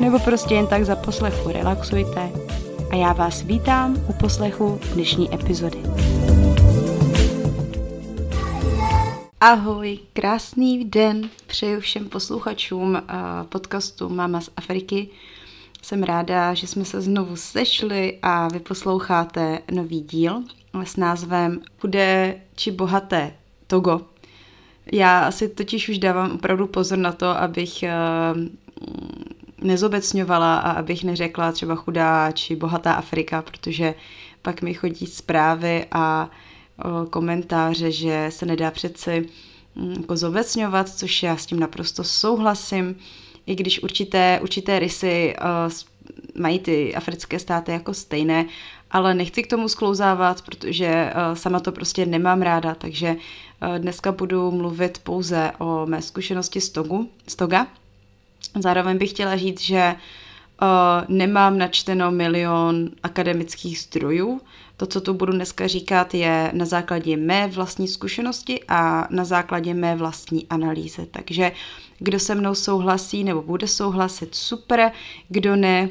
nebo prostě jen tak za poslechu relaxujte a já vás vítám u poslechu dnešní epizody. Ahoj, krásný den přeju všem posluchačům podcastu Mama z Afriky. Jsem ráda, že jsme se znovu sešli a vy posloucháte nový díl s názvem Chudé či bohaté Togo. Já si totiž už dávám opravdu pozor na to, abych eh, nezobecňovala a abych neřekla třeba chudá či bohatá Afrika, protože pak mi chodí zprávy a komentáře, že se nedá přeci mm, jako zobecňovat, což já s tím naprosto souhlasím, i když určité, určité rysy mají ty africké státy jako stejné, ale nechci k tomu sklouzávat, protože sama to prostě nemám ráda, takže dneska budu mluvit pouze o mé zkušenosti z, Togu, z Toga. Zároveň bych chtěla říct, že uh, nemám načteno milion akademických zdrojů, to, co tu budu dneska říkat, je na základě mé vlastní zkušenosti a na základě mé vlastní analýzy. Takže kdo se mnou souhlasí nebo bude souhlasit, super, kdo ne,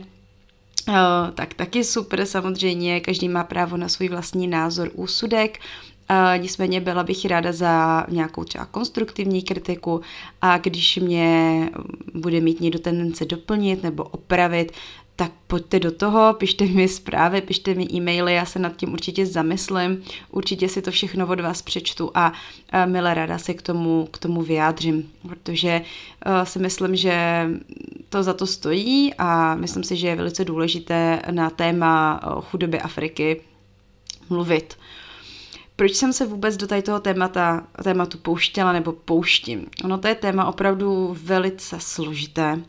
Uh, tak taky super, samozřejmě, každý má právo na svůj vlastní názor, úsudek, Uh, nicméně byla bych ráda za nějakou třeba konstruktivní kritiku a když mě bude mít někdo tendence doplnit nebo opravit, tak pojďte do toho, pište mi zprávy, pište mi e-maily, já se nad tím určitě zamyslím, určitě si to všechno od vás přečtu a, a milé rada se k tomu, k tomu vyjádřím, protože uh, si myslím, že to za to stojí a myslím si, že je velice důležité na téma chudoby Afriky mluvit. Proč jsem se vůbec do tady toho témata, tématu pouštěla nebo pouštím? Ono to je téma opravdu velice složité,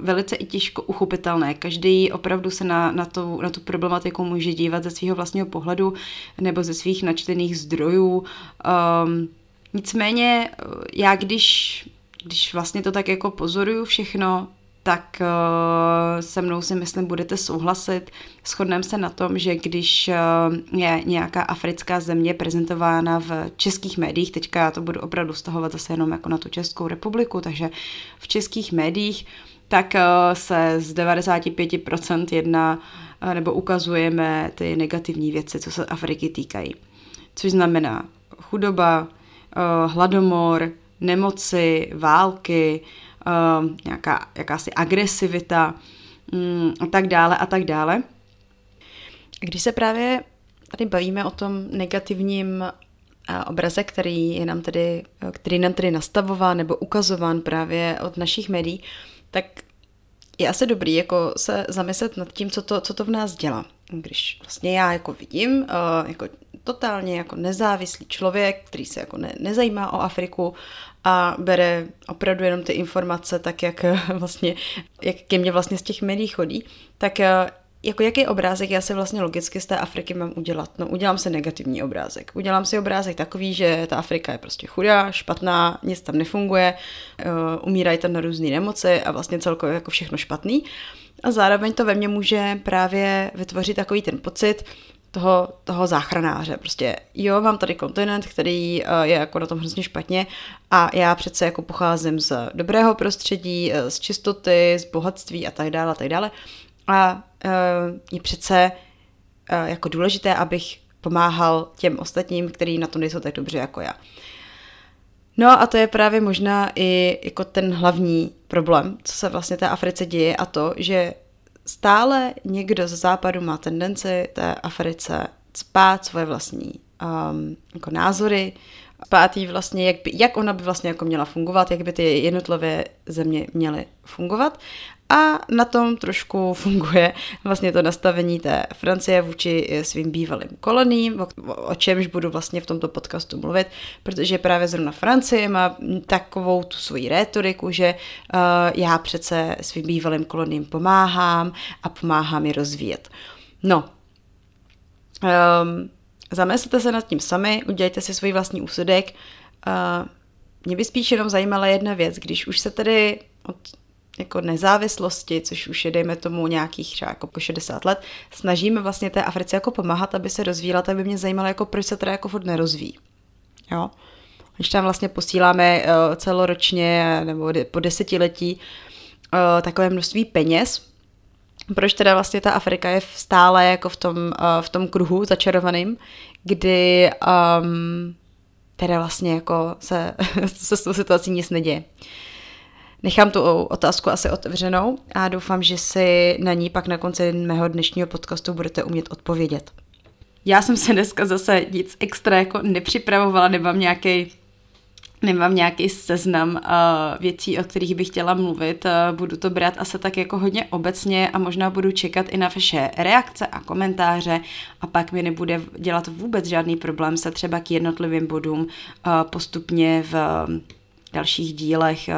velice i těžko uchopitelné. Každý opravdu se na, na, tu, na tu problematiku může dívat ze svého vlastního pohledu nebo ze svých načtených zdrojů. Um, nicméně já když, když vlastně to tak jako pozoruju všechno, tak uh, se mnou si myslím, budete souhlasit. Shodneme se na tom, že když uh, je nějaká africká země prezentována v českých médiích, teďka já to budu opravdu stahovat zase jenom jako na tu Českou republiku, takže v českých médiích, tak uh, se z 95% jedna uh, nebo ukazujeme ty negativní věci, co se Afriky týkají. Což znamená chudoba, hladomor, nemoci, války, nějaká jakási agresivita um, a tak dále a tak dále. Když se právě tady bavíme o tom negativním uh, obraze, který je nám tedy, který nám tedy nastavován nebo ukazován právě od našich médií, tak je asi dobrý jako se zamyslet nad tím, co to, co to v nás dělá. Když vlastně já jako vidím, uh, jako totálně jako nezávislý člověk, který se jako ne, nezajímá o Afriku a bere opravdu jenom ty informace tak, jak vlastně, jak ke mně vlastně z těch médií chodí, tak eh, jako jaký obrázek já se vlastně logicky z té Afriky mám udělat? No udělám si negativní obrázek. Udělám si obrázek takový, že ta Afrika je prostě chudá, špatná, nic tam nefunguje, uh, umírají tam na různé nemoci a vlastně celkově jako všechno špatný. A zároveň to ve mně může právě vytvořit takový ten pocit, toho, toho záchranáře. Prostě jo, mám tady kontinent, který uh, je jako na tom hrozně špatně a já přece jako pocházím z dobrého prostředí, eh, z čistoty, z bohatství a tak dále a tak dále. A uh, je přece jako důležité, abych pomáhal těm ostatním, kteří na tom nejsou tak dobře jako já. No a to je právě možná i jako ten hlavní problém, co se vlastně té Africe děje a to, že stále někdo ze západu má tendenci té Africe spát svoje vlastní um, jako názory, pátý vlastně, jak, by, jak ona by vlastně jako měla fungovat, jak by ty jednotlivé země měly fungovat. A na tom trošku funguje vlastně to nastavení té Francie vůči svým bývalým koloním, o, o čemž budu vlastně v tomto podcastu mluvit, protože právě zrovna Francie má takovou tu svoji rétoriku, že uh, já přece svým bývalým koloním pomáhám a pomáhám je rozvíjet. No, um, zamyslete se nad tím sami, udělejte si svůj vlastní úsudek. Uh, mě by spíš jenom zajímala jedna věc, když už se tedy od jako nezávislosti, což už je, dejme tomu, nějakých třeba jako po 60 let, snažíme vlastně té Africe jako pomáhat, aby se rozvíjela, tak by mě zajímalo, jako proč se teda jako furt nerozvíjí. Jo? Když tam vlastně posíláme uh, celoročně nebo po desetiletí uh, takové množství peněz, proč teda vlastně ta Afrika je stále jako v tom, uh, v tom kruhu začarovaným, kdy um, teda vlastně jako se, se s tou situací nic neděje. Nechám tu otázku asi otevřenou a doufám, že si na ní pak na konci mého dnešního podcastu budete umět odpovědět. Já jsem se dneska zase nic extra jako nepřipravovala, nemám nějaký nemám nějaký seznam uh, věcí, o kterých bych chtěla mluvit. Uh, budu to brát asi tak jako hodně obecně a možná budu čekat i na vaše reakce a komentáře a pak mi nebude dělat vůbec žádný problém se třeba k jednotlivým bodům uh, postupně v dalších dílech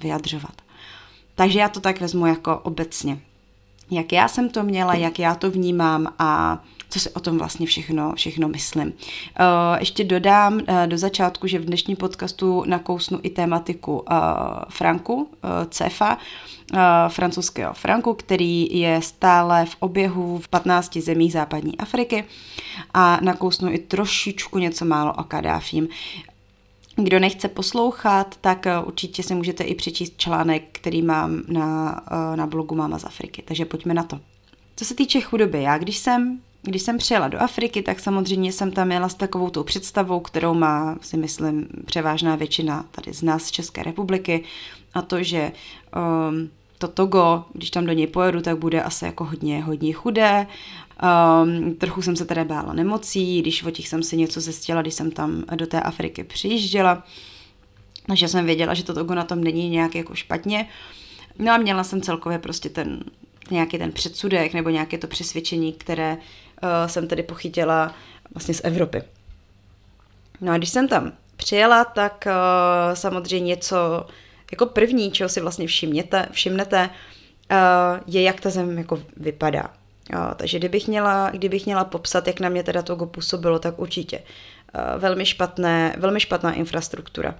vyjadřovat. Takže já to tak vezmu jako obecně. Jak já jsem to měla, jak já to vnímám a co si o tom vlastně všechno, všechno myslím. Ještě dodám do začátku, že v dnešním podcastu nakousnu i tématiku Franku, CEFA, francouzského franku, který je stále v oběhu v 15 zemích západní Afriky a nakousnu i trošičku něco málo o Kadáfím. Kdo nechce poslouchat, tak eh, určitě si můžete i přečíst článek, který mám na, eh, na blogu Máma z Afriky. Takže pojďme na to. Co se týče chudoby, já když jsem když jsem přijela do Afriky, tak samozřejmě jsem tam jela s takovou tou představou, kterou má, si myslím, převážná většina tady z nás z České republiky, a to, že um, to Togo, když tam do něj pojedu, tak bude asi jako hodně, hodně chudé. Um, trochu jsem se teda bála nemocí, když o těch jsem si něco zjistila, když jsem tam do té Afriky přijížděla. Takže jsem věděla, že to Togo na tom není nějak jako špatně. No a měla jsem celkově prostě ten nějaký ten předsudek nebo nějaké to přesvědčení, které uh, jsem tedy pochytila vlastně z Evropy. No a když jsem tam přijela, tak uh, samozřejmě něco jako první, čeho si vlastně všimněte, všimnete, uh, je, jak ta zem jako vypadá. Uh, takže kdybych měla, kdybych měla popsat, jak na mě teda to působilo, tak určitě uh, velmi, špatné, velmi špatná infrastruktura.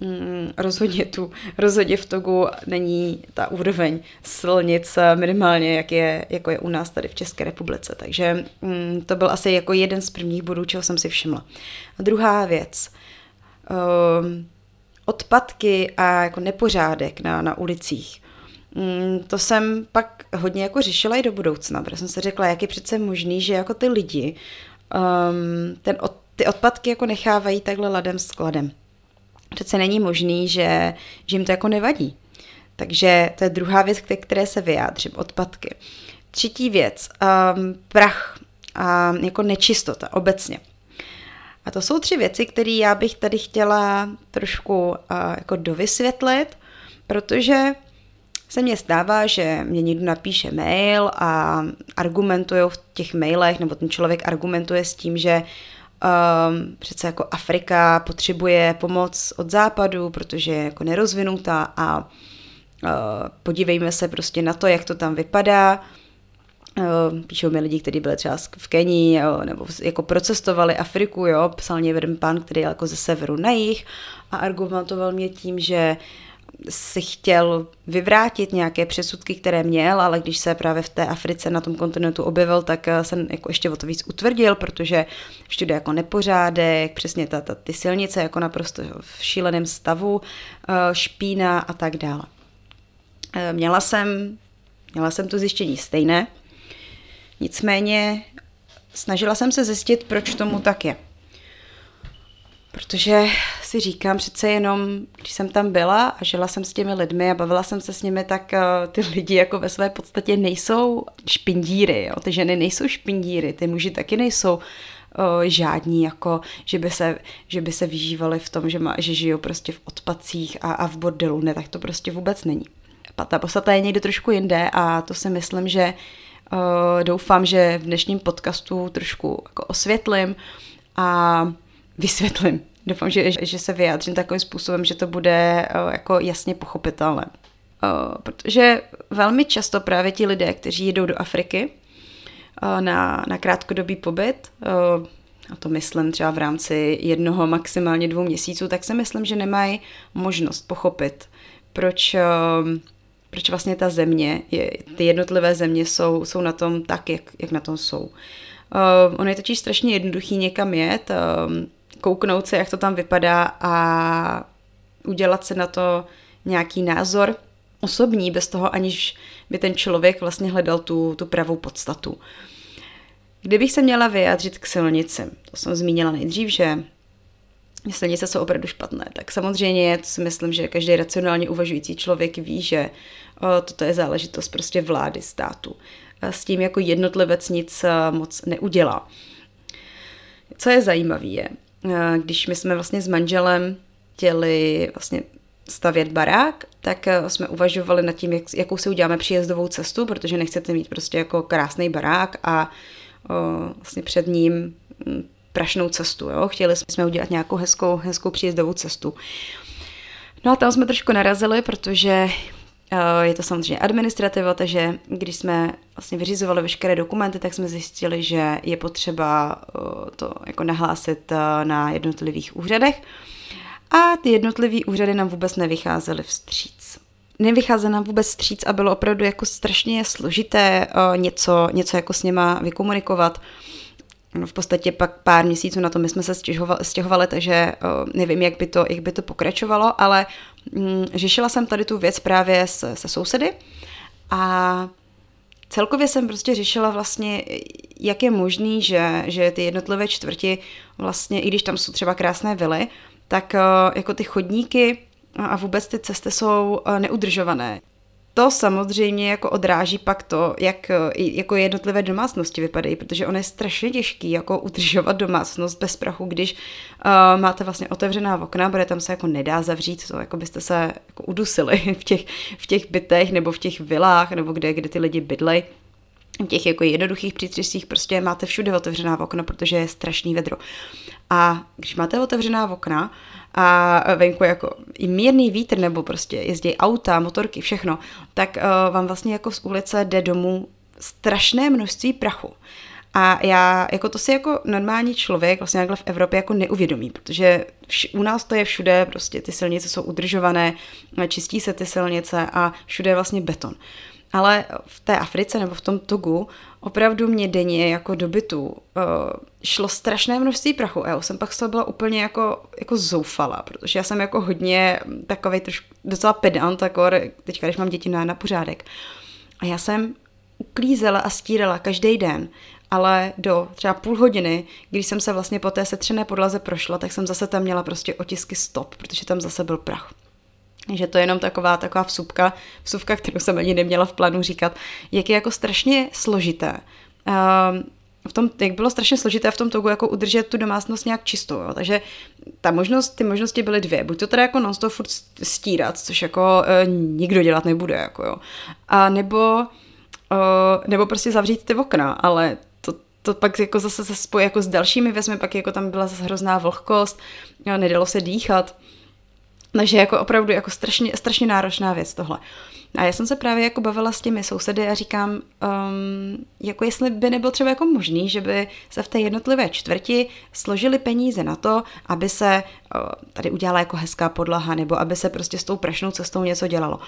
Mm, rozhodně tu, rozhodně v Togu není ta úroveň silnic minimálně, jak je, jako je u nás tady v České republice. Takže mm, to byl asi jako jeden z prvních bodů, čeho jsem si všimla. A druhá věc. Um, odpadky a jako nepořádek na, na ulicích. Mm, to jsem pak hodně jako řešila i do budoucna, protože jsem si řekla, jak je přece možný, že jako ty lidi um, ten od, ty odpadky jako nechávají takhle ladem skladem. Přece není možný, že, že jim to jako nevadí. Takže to je druhá věc, které se vyjádřím, odpadky. Třetí věc, um, prach a jako nečistota obecně. A to jsou tři věci, které já bych tady chtěla trošku uh, jako dovysvětlit, protože se mně stává, že mě někdo napíše mail a argumentuje v těch mailech, nebo ten člověk argumentuje s tím, že um, přece jako Afrika potřebuje pomoc od západu, protože je jako nerozvinutá a uh, podívejme se prostě na to, jak to tam vypadá. Uh, píšou mi lidi, kteří byli třeba v Kenii nebo jako procestovali Afriku, jo, psal mě jeden pán, který je jako ze severu na jih a argumentoval mě tím, že si chtěl vyvrátit nějaké přesudky, které měl, ale když se právě v té Africe na tom kontinentu objevil, tak eh, se jako ještě o to víc utvrdil, protože všude jako nepořádek, přesně ta, ta, ty silnice jako naprosto v šíleném stavu, eh, špína a tak dále. Měla jsem, měla jsem to zjištění stejné, Nicméně snažila jsem se zjistit, proč tomu tak je. Protože si říkám přece jenom, když jsem tam byla a žila jsem s těmi lidmi a bavila jsem se s nimi, tak uh, ty lidi jako ve své podstatě nejsou špindíry, jo? ty ženy nejsou špindíry, ty muži taky nejsou uh, žádní, jako že by se, že by se vyžívali v tom, že, má, že žijou prostě v odpacích a, a v bordelu, ne, tak to prostě vůbec není. Ta podstata je někde trošku jinde a to si myslím, že uh, doufám, že v dnešním podcastu trošku jako osvětlím a vysvětlím. Doufám, že, že se vyjádřím takovým způsobem, že to bude uh, jako jasně pochopitelné. Uh, protože velmi často právě ti lidé, kteří jdou do Afriky uh, na, na krátkodobý pobyt, a to myslím třeba v rámci jednoho, maximálně dvou měsíců, tak si myslím, že nemají možnost pochopit, proč, proč vlastně ta země, ty jednotlivé země jsou, jsou na tom tak, jak, jak na tom jsou. Uh, ono je totiž strašně jednoduchý někam jet, uh, kouknout se, jak to tam vypadá a udělat se na to nějaký názor osobní, bez toho, aniž by ten člověk vlastně hledal tu, tu pravou podstatu. Kdybych se měla vyjádřit k silnici, to jsem zmínila nejdřív, že silnice jsou opravdu špatné, tak samozřejmě to si myslím, že každý racionálně uvažující člověk ví, že o, toto je záležitost prostě vlády státu. A s tím jako jednotlivec nic moc neudělá. Co je zajímavé je, když my jsme vlastně s manželem chtěli vlastně stavět barák, tak jsme uvažovali nad tím, jak, jakou si uděláme příjezdovou cestu, protože nechcete mít prostě jako krásný barák a o, vlastně před ním prašnou cestu. Jo? Chtěli jsme udělat nějakou hezkou, hezkou příjezdovou cestu. No a tam jsme trošku narazili, protože je to samozřejmě administrativa, takže když jsme vlastně vyřizovali veškeré dokumenty, tak jsme zjistili, že je potřeba uh, to jako nahlásit uh, na jednotlivých úřadech. A ty jednotlivé úřady nám vůbec nevycházely vstříc. Nevycházely nám vůbec vstříc a bylo opravdu jako strašně složité něco, něco jako s něma vykomunikovat. No v podstatě pak pár měsíců na to my jsme se stěhovali, stěhovali takže nevím, jak by, to, jak by to pokračovalo, ale řešila jsem tady tu věc právě se, se sousedy a celkově jsem prostě řešila vlastně, jak je možný, že, že ty jednotlivé čtvrti vlastně, i když tam jsou třeba krásné vily, tak uh, jako ty chodníky a vůbec ty cesty jsou uh, neudržované to samozřejmě jako odráží pak to, jak jako jednotlivé domácnosti vypadají, protože ono je strašně těžký jako udržovat domácnost bez prachu, když uh, máte vlastně otevřená okna, protože tam se jako nedá zavřít, to jako byste se jako udusili v těch, v těch bytech nebo v těch vilách nebo kde, kde ty lidi bydlejí v těch jako jednoduchých přístřešcích prostě máte všude otevřená okna, protože je strašný vedro. A když máte otevřená okna a venku jako i mírný vítr nebo prostě jezdí auta, motorky, všechno, tak uh, vám vlastně jako z ulice jde domů strašné množství prachu. A já, jako to si jako normální člověk vlastně takhle v Evropě jako neuvědomí, protože vš- u nás to je všude, prostě ty silnice jsou udržované, čistí se ty silnice a všude je vlastně beton. Ale v té Africe nebo v tom Togu opravdu mě denně jako do bytu uh, šlo strašné množství prachu já jsem pak z toho byla úplně jako, jako zoufala, protože já jsem jako hodně takový trošku docela pedant, jako teďka, když mám děti na, na pořádek. A já jsem uklízela a stírala každý den, ale do třeba půl hodiny, když jsem se vlastně po té setřené podlaze prošla, tak jsem zase tam měla prostě otisky stop, protože tam zase byl prach. Že to je jenom taková, taková vsupka, vsupka, kterou jsem ani neměla v plánu říkat, jak je jako strašně složité. Um, v tom, jak bylo strašně složité v tom togu jako udržet tu domácnost nějak čistou. Jo. Takže ta možnost, ty možnosti byly dvě. Buď to teda jako non furt stírat, což jako e, nikdo dělat nebude. Jako jo. A nebo, e, nebo prostě zavřít ty okna, ale to, to pak jako zase se spojí jako s dalšími věcmi, pak jako tam byla zase hrozná vlhkost, jo, nedalo se dýchat. Takže jako opravdu jako strašně, strašně náročná věc tohle. A já jsem se právě jako bavila s těmi sousedy a říkám, um, jako jestli by nebylo třeba jako možný, že by se v té jednotlivé čtvrti složili peníze na to, aby se uh, tady udělala jako hezká podlaha, nebo aby se prostě s tou prašnou cestou něco dělalo.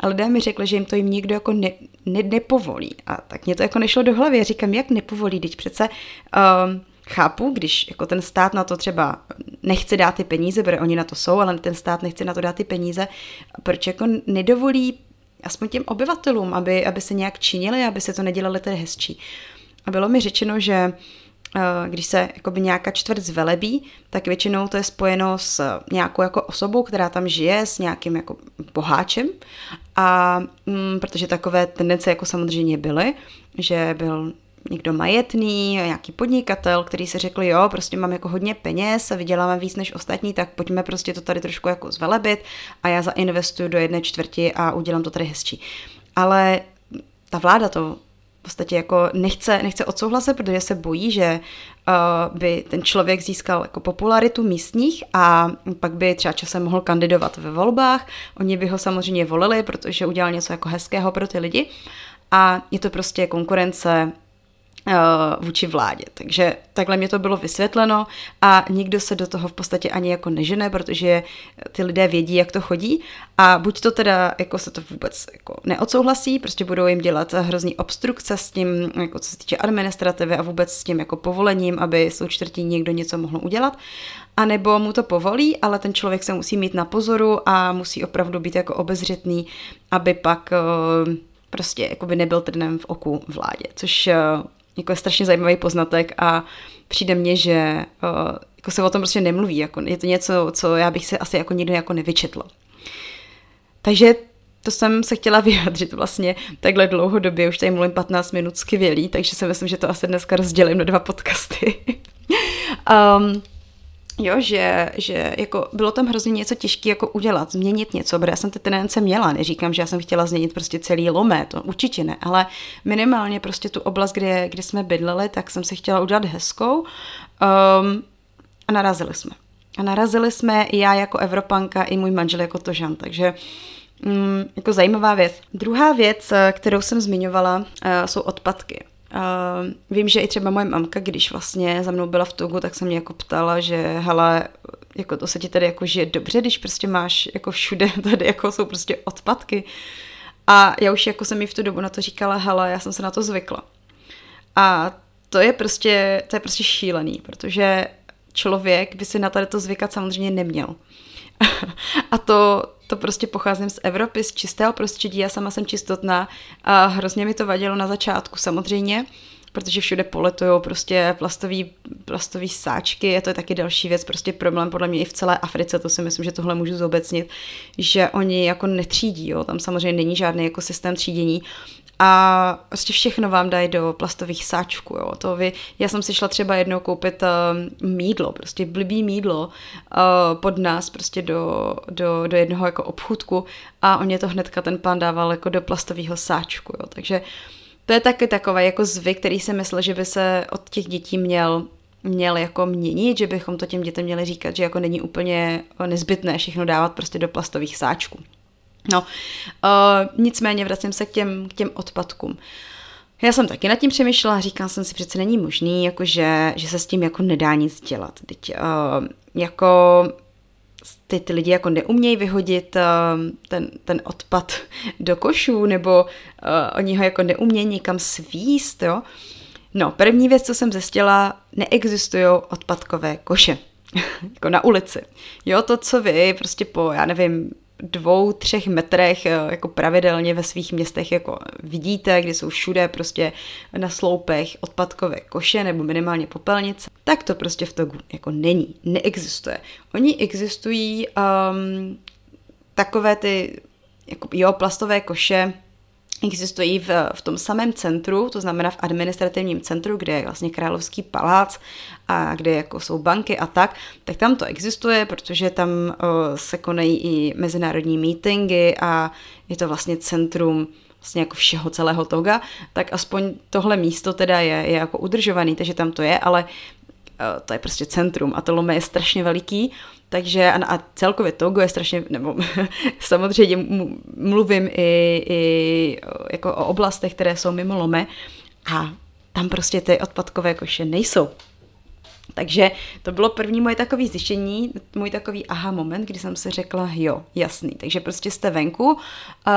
A lidé mi řekli, že jim to jim nikdo jako ne, ne, nepovolí. A tak mě to jako nešlo do hlavy. Já říkám, jak nepovolí, teď přece um, chápu, když jako ten stát na to třeba nechce dát ty peníze, protože oni na to jsou, ale ten stát nechce na to dát ty peníze, proč jako nedovolí aspoň těm obyvatelům, aby, aby se nějak činili, aby se to nedělali tedy hezčí. A bylo mi řečeno, že když se jakoby nějaká čtvrt zvelebí, tak většinou to je spojeno s nějakou jako osobou, která tam žije, s nějakým jako boháčem. A mm, protože takové tendence jako samozřejmě byly, že byl někdo majetný, nějaký podnikatel, který si řekl, jo, prostě mám jako hodně peněz a vyděláme víc než ostatní, tak pojďme prostě to tady trošku jako zvelebit a já zainvestuju do jedné čtvrti a udělám to tady hezčí. Ale ta vláda to v podstatě jako nechce, nechce odsouhlasit, protože se bojí, že uh, by ten člověk získal jako popularitu místních a pak by třeba časem mohl kandidovat ve volbách. Oni by ho samozřejmě volili, protože udělal něco jako hezkého pro ty lidi. A je to prostě konkurence vůči vládě. Takže takhle mě to bylo vysvětleno a nikdo se do toho v podstatě ani jako nežene, protože ty lidé vědí, jak to chodí a buď to teda jako se to vůbec jako neodsouhlasí, prostě budou jim dělat hrozný obstrukce s tím, jako co se týče administrativy a vůbec s tím jako povolením, aby s čtvrtí někdo něco mohl udělat, a nebo mu to povolí, ale ten člověk se musí mít na pozoru a musí opravdu být jako obezřetný, aby pak eh, prostě jako by nebyl trnem v oku vládě, což eh, jako je strašně zajímavý poznatek a přijde mně, že uh, jako se o tom prostě nemluví. Jako je to něco, co já bych se asi jako nikdy jako nevyčetla. Takže to jsem se chtěla vyjádřit vlastně takhle dlouhodobě, už tady mluvím 15 minut skvělý, takže si myslím, že to asi dneska rozdělím na dva podcasty. um, Jo, že, že jako bylo tam hrozně něco těžké jako udělat, změnit něco, protože já jsem ty tendence měla, neříkám, že já jsem chtěla změnit prostě celý lomé, to určitě ne, ale minimálně prostě tu oblast, kde, kde jsme bydleli, tak jsem si chtěla udělat hezkou um, a narazili jsme. A narazili jsme i já jako Evropanka, i můj manžel jako Tožan, takže um, jako zajímavá věc. Druhá věc, kterou jsem zmiňovala, uh, jsou odpadky. Uh, vím, že i třeba moje mamka, když vlastně za mnou byla v Togu, tak se mě jako ptala, že hele, jako to se ti tady jako žije dobře, když prostě máš jako všude tady jako jsou prostě odpadky. A já už jako jsem mi v tu dobu na to říkala, hele, já jsem se na to zvykla. A to je prostě, to je prostě šílený, protože člověk by si na tady to zvykat samozřejmě neměl. A to, to prostě pocházím z Evropy, z čistého prostředí, já sama jsem čistotná a hrozně mi to vadilo na začátku samozřejmě, protože všude poletujou prostě plastový, plastový sáčky, je to taky další věc, prostě problém podle mě i v celé Africe, to si myslím, že tohle můžu zobecnit, že oni jako netřídí, jo, tam samozřejmě není žádný jako systém třídění a prostě všechno vám dají do plastových sáčků, jo. To vy, já jsem si šla třeba jednou koupit uh, mídlo, prostě blbý mídlo uh, pod nás prostě do, do, do jednoho jako obchůdku a on je to hnedka ten pán dával jako do plastového sáčku, jo. Takže to je taky takový jako zvyk, který si myslel, že by se od těch dětí měl měl jako měnit, že bychom to těm dětem měli říkat, že jako není úplně nezbytné všechno dávat prostě do plastových sáčků. No, uh, nicméně vracím se k těm, k těm odpadkům. Já jsem taky nad tím přemýšlela, říkala jsem si, přece není možný, jakože, že se s tím jako nedá nic dělat. Teď, uh, jako ty, ty lidi jako neumějí vyhodit uh, ten, ten odpad do košů, nebo uh, oni ho jako neumějí někam svíst, jo. No, první věc, co jsem zjistila, neexistují odpadkové koše. jako na ulici. Jo, to, co vy prostě po, já nevím, dvou, třech metrech eh, jako pravidelně ve svých městech jako vidíte, kde jsou všude prostě na sloupech odpadkové koše nebo minimálně popelnice, tak to prostě v Togu jako není, neexistuje. Oni existují um, takové ty jako, jo, plastové koše, existují v, v tom samém centru, to znamená v administrativním centru, kde je vlastně Královský palác a kde jako jsou banky a tak, tak tam to existuje, protože tam o, se konají i mezinárodní meetingy a je to vlastně centrum vlastně jako všeho celého toga, tak aspoň tohle místo teda je, je jako udržovaný, takže tam to je, ale to je prostě centrum a to Lome je strašně veliký, takže a, a celkově Togo je strašně, nebo samozřejmě mluvím i, i jako o oblastech, které jsou mimo Lome a tam prostě ty odpadkové koše nejsou. Takže to bylo první moje takové zjištění, můj takový aha moment, kdy jsem si řekla, jo, jasný. Takže prostě jste venku,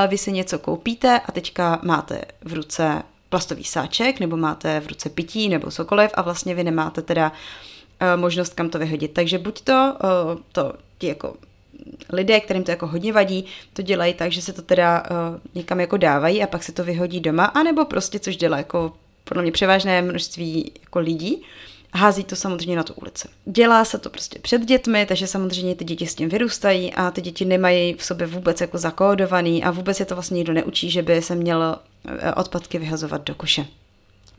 vy si něco koupíte a teďka máte v ruce plastový sáček, nebo máte v ruce pití, nebo cokoliv a vlastně vy nemáte teda uh, možnost kam to vyhodit. Takže buď to, uh, to ti jako lidé, kterým to jako hodně vadí, to dělají tak, že se to teda uh, někam jako dávají a pak se to vyhodí doma, anebo prostě, což dělá jako podle mě převážné množství jako lidí, hází to samozřejmě na tu ulici. Dělá se to prostě před dětmi, takže samozřejmě ty děti s tím vyrůstají a ty děti nemají v sobě vůbec jako zakódovaný a vůbec je to vlastně nikdo neučí, že by se mělo eh, odpadky vyhazovat do koše.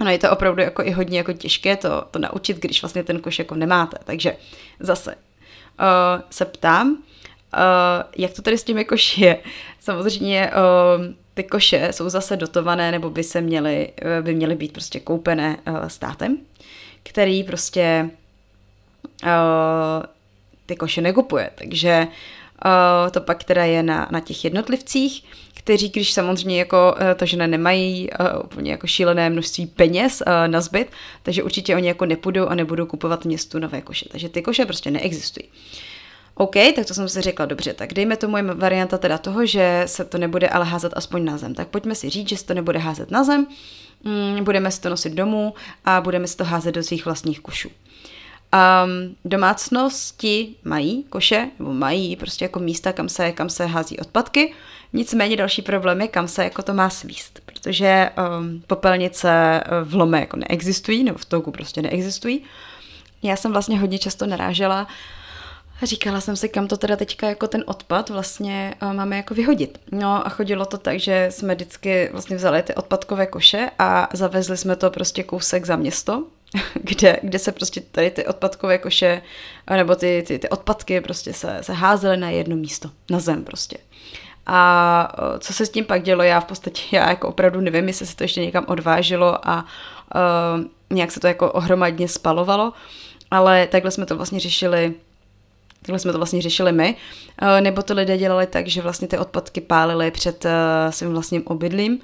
No je to opravdu jako i hodně jako těžké to, to naučit, když vlastně ten koš jako nemáte. Takže zase uh, se ptám, uh, jak to tady s těmi koši je. Samozřejmě uh, ty koše jsou zase dotované nebo by se měly, by měly být prostě koupené uh, státem, který prostě uh, ty koše nekupuje. Takže uh, to pak teda je na, na těch jednotlivcích kteří, když samozřejmě jako eh, ta žena nemají uh, úplně jako šílené množství peněz uh, na zbyt, takže určitě oni jako nepůjdou a nebudou kupovat městu nové koše. Takže ty koše prostě neexistují. OK, tak to jsem si řekla dobře, tak dejme tomu varianta teda toho, že se to nebude ale házet aspoň na zem. Tak pojďme si říct, že se to nebude házet na zem, mm, budeme si to nosit domů a budeme si to házet do svých vlastních kušů. Um, domácnosti mají koše, nebo mají prostě jako místa, kam se, kam se hází odpadky. Nicméně další problém je, kam se jako to má svíst, protože um, popelnice eh, v Lome jako neexistují, nebo v Togu prostě neexistují. Já jsem vlastně hodně často narážela Říkala jsem si, kam to teda teďka jako ten odpad vlastně uh, máme jako vyhodit. No a chodilo to tak, že jsme vždycky vlastně vzali ty odpadkové koše a zavezli jsme to prostě kousek za město, kde, kde se prostě tady ty odpadkové koše nebo ty, ty, ty odpadky prostě se, se házely na jedno místo, na zem prostě. A co se s tím pak dělo, já v podstatě, já jako opravdu nevím, jestli se to ještě někam odvážilo a uh, nějak se to jako ohromadně spalovalo, ale takhle jsme to vlastně řešili Takhle jsme to vlastně řešili my. Nebo to lidé dělali tak, že vlastně ty odpadky pálili před svým vlastním obydlím,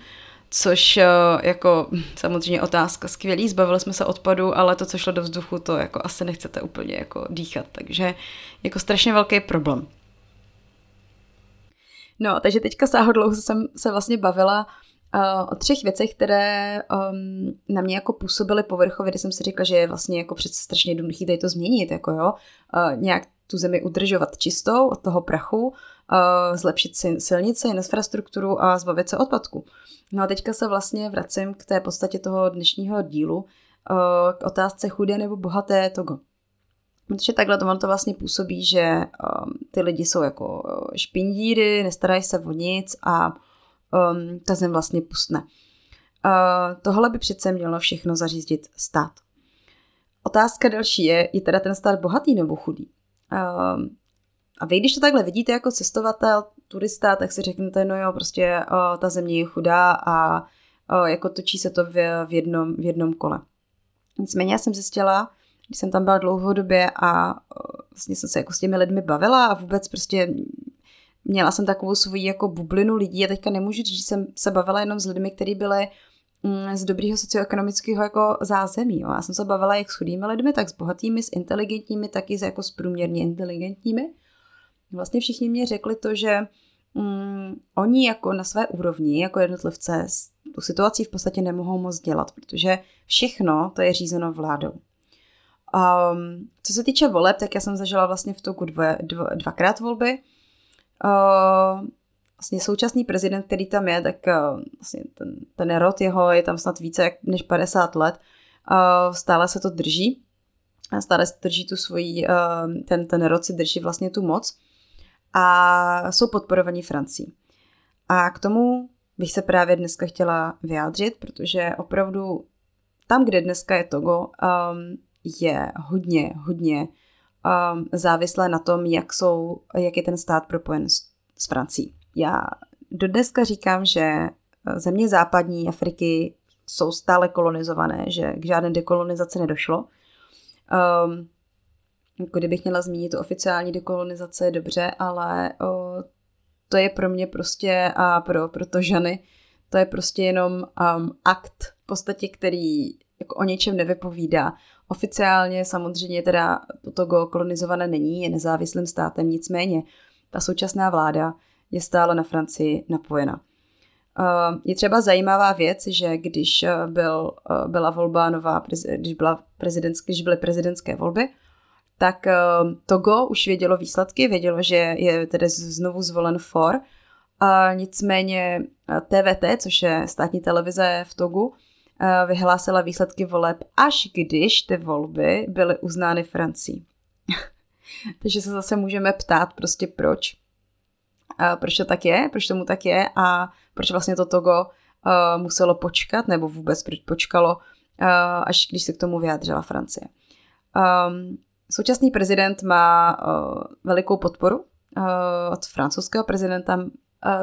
což jako samozřejmě otázka skvělý, zbavili jsme se odpadu, ale to, co šlo do vzduchu, to jako asi nechcete úplně jako dýchat, takže jako strašně velký problém. No, takže teďka sáhodlouho jsem se vlastně bavila uh, o třech věcech, které um, na mě jako působily povrchově, kdy jsem si řekla, že je vlastně jako přece strašně jednoduchý tady to změnit, jako jo, uh, nějak tu zemi udržovat čistou od toho prachu, uh, zlepšit silnice, infrastrukturu a zbavit se odpadku. No a teďka se vlastně vracím k té podstatě toho dnešního dílu, uh, k otázce chudé nebo bohaté Togo. Protože takhle to, to vlastně působí, že um, ty lidi jsou jako uh, špindíry, nestarají se o nic a um, ta zem vlastně pustne. Uh, tohle by přece mělo všechno zařídit stát. Otázka další je, je teda ten stát bohatý nebo chudý? Uh, a vy, když to takhle vidíte jako cestovatel, turista, tak si řeknete, no jo, prostě uh, ta země je chudá a uh, jako točí se to v, v, jednom, v jednom kole. Nicméně já jsem zjistila, když jsem tam byla dlouhodobě a vlastně jsem se jako s těmi lidmi bavila a vůbec prostě měla jsem takovou svoji jako bublinu lidí a teďka nemůžu říct, že jsem se bavila jenom s lidmi, kteří byli mm, z dobrého socioekonomického jako zázemí. Jo. Já jsem se bavila jak s chudými lidmi, tak s bohatými, s inteligentními, tak i s jako s průměrně inteligentními. Vlastně všichni mě řekli to, že mm, oni jako na své úrovni, jako jednotlivce, tu situaci v podstatě nemohou moc dělat, protože všechno to je řízeno vládou. Um, co se týče voleb, tak já jsem zažila vlastně v Toku dva, dva, dvakrát volby. Uh, vlastně současný prezident, který tam je, tak uh, vlastně ten, ten rod jeho je tam snad více než 50 let. Uh, stále se to drží. Stále se drží tu svoji, uh, ten, ten rod si drží vlastně tu moc. A jsou podporovaní Francii. A k tomu bych se právě dneska chtěla vyjádřit, protože opravdu tam, kde dneska je Togo, um, je hodně, hodně um, závislé na tom, jak, jsou, jak je ten stát propojen s, s Francií. Já do dneska říkám, že uh, země západní Afriky jsou stále kolonizované, že k žádné dekolonizaci nedošlo. Um, kdybych měla zmínit tu oficiální dekolonizace, dobře, ale o, to je pro mě prostě a pro, pro to ženy, to je prostě jenom um, akt v podstatě, který jako o něčem nevypovídá. Oficiálně samozřejmě teda toto kolonizované není, je nezávislým státem, nicméně ta současná vláda je stále na Francii napojena. Eh, je třeba zajímavá věc, že když, eh, byl, eh, byla volba nová, když, byla prezidentské, když byly prezidentské volby, tak Togo už vědělo výsledky, vědělo, že je tedy znovu zvolen for, a nicméně TVT, což je státní televize v Togu, vyhlásila výsledky voleb, až když ty volby byly uznány Francii. Takže se zase můžeme ptát prostě proč. Proč to tak je, proč tomu tak je a proč vlastně to Togo muselo počkat, nebo vůbec proč počkalo, až když se k tomu vyjádřila Francie. Um, současný prezident má velikou podporu od francouzského prezidenta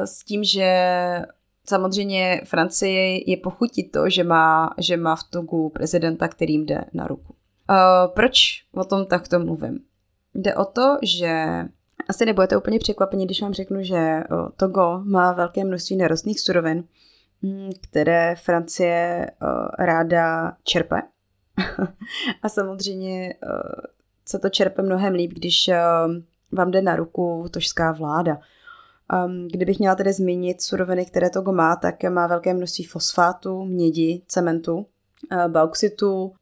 s tím, že samozřejmě Francie je pochutit to, že má, že má v Togu prezidenta, kterým jde na ruku. Uh, proč o tom takto mluvím? Jde o to, že asi nebudete úplně překvapení, když vám řeknu, že uh, Togo má velké množství nerostných surovin, hm, které Francie uh, ráda čerpe. a samozřejmě se to čerpe mnohem líp, když vám jde na ruku tožská vláda. Um, kdybych měla tedy zmínit suroviny, které Togo má, tak má velké množství fosfátu, mědi, cementu, uh, bauxitu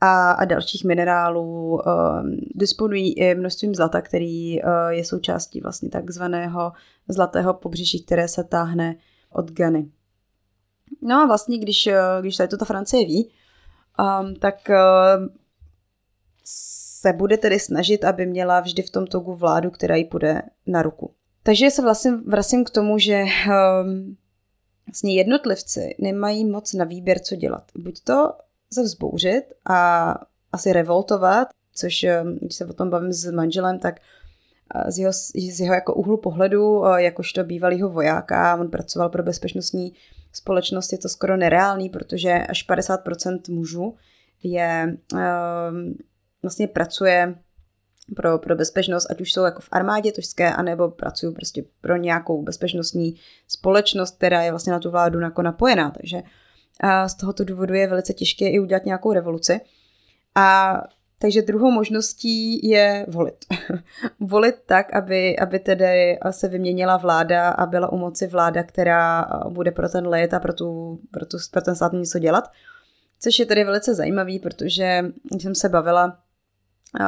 a, a dalších minerálů. Um, disponují i množstvím zlata, který uh, je součástí vlastně takzvaného zlatého pobřeží, které se táhne od Gany. No a vlastně, když, když tady to ta Francie ví, um, tak uh, se bude tedy snažit, aby měla vždy v tom togu vládu, která jí půjde na ruku. Takže se vlastně vracím k tomu, že um, vlastně jednotlivci nemají moc na výběr, co dělat. Buď to se vzbouřit a asi revoltovat, což um, když se o tom bavím s manželem, tak uh, z jeho, z jeho jako úhlu pohledu, uh, jakožto bývalýho vojáka, on pracoval pro bezpečnostní společnost, je to skoro nereálný, protože až 50% mužů je, um, vlastně pracuje pro, pro bezpečnost, ať už jsou jako v armádě tožské, anebo pracují prostě pro nějakou bezpečnostní společnost, která je vlastně na tu vládu jako napojená. Takže a z tohoto důvodu je velice těžké i udělat nějakou revoluci. A takže druhou možností je volit. volit tak, aby, aby tedy se vyměnila vláda a byla u moci vláda, která bude pro ten lid a pro, tu, pro, tu, pro ten stát něco dělat. Což je tedy velice zajímavý, protože jsem se bavila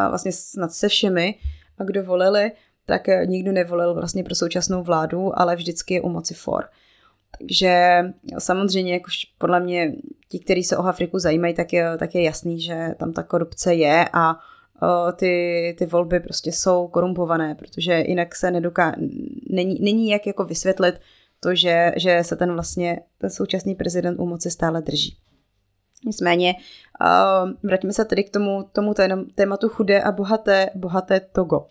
vlastně snad se všemi, a kdo volili, tak eh, nikdo nevolil vlastně pro současnou vládu, ale vždycky je u moci for. Takže samozřejmě, jakož podle mě ti, kteří se o Afriku zajímají, tak je, tak je jasný, že tam ta korupce je a ty, ty volby prostě jsou korumpované, protože jinak se nedoká, není, není jak jako vysvětlit to, že, že se ten vlastně ten současný prezident u moci stále drží. Nicméně uh, vraťme se tedy k tomu, tomu tématu chudé a bohaté, bohaté Togo.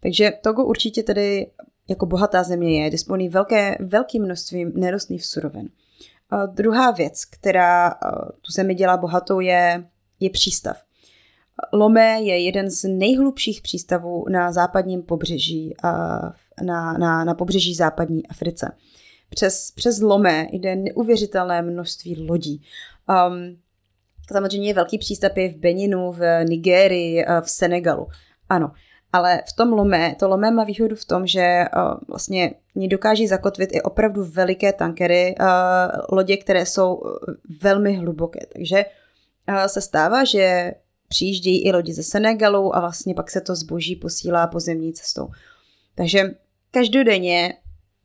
Takže Togo určitě tedy jako bohatá země je, disponují velké, velkým množstvím nerostných surovin. Uh, druhá věc, která uh, tu zemi dělá bohatou, je, je přístav. Lomé je jeden z nejhlubších přístavů na západním pobřeží, na, na, na pobřeží západní Africe. Přes, přes Lomé jde neuvěřitelné množství lodí. Um, samozřejmě velký přístav je v Beninu, v Nigérii, v Senegalu. Ano, ale v tom Lomé, to Lomé má výhodu v tom, že uh, vlastně ní dokáží zakotvit i opravdu veliké tankery, uh, lodě, které jsou velmi hluboké. Takže uh, se stává, že přijíždějí i lodi ze Senegalu a vlastně pak se to zboží posílá pozemní cestou. Takže každodenně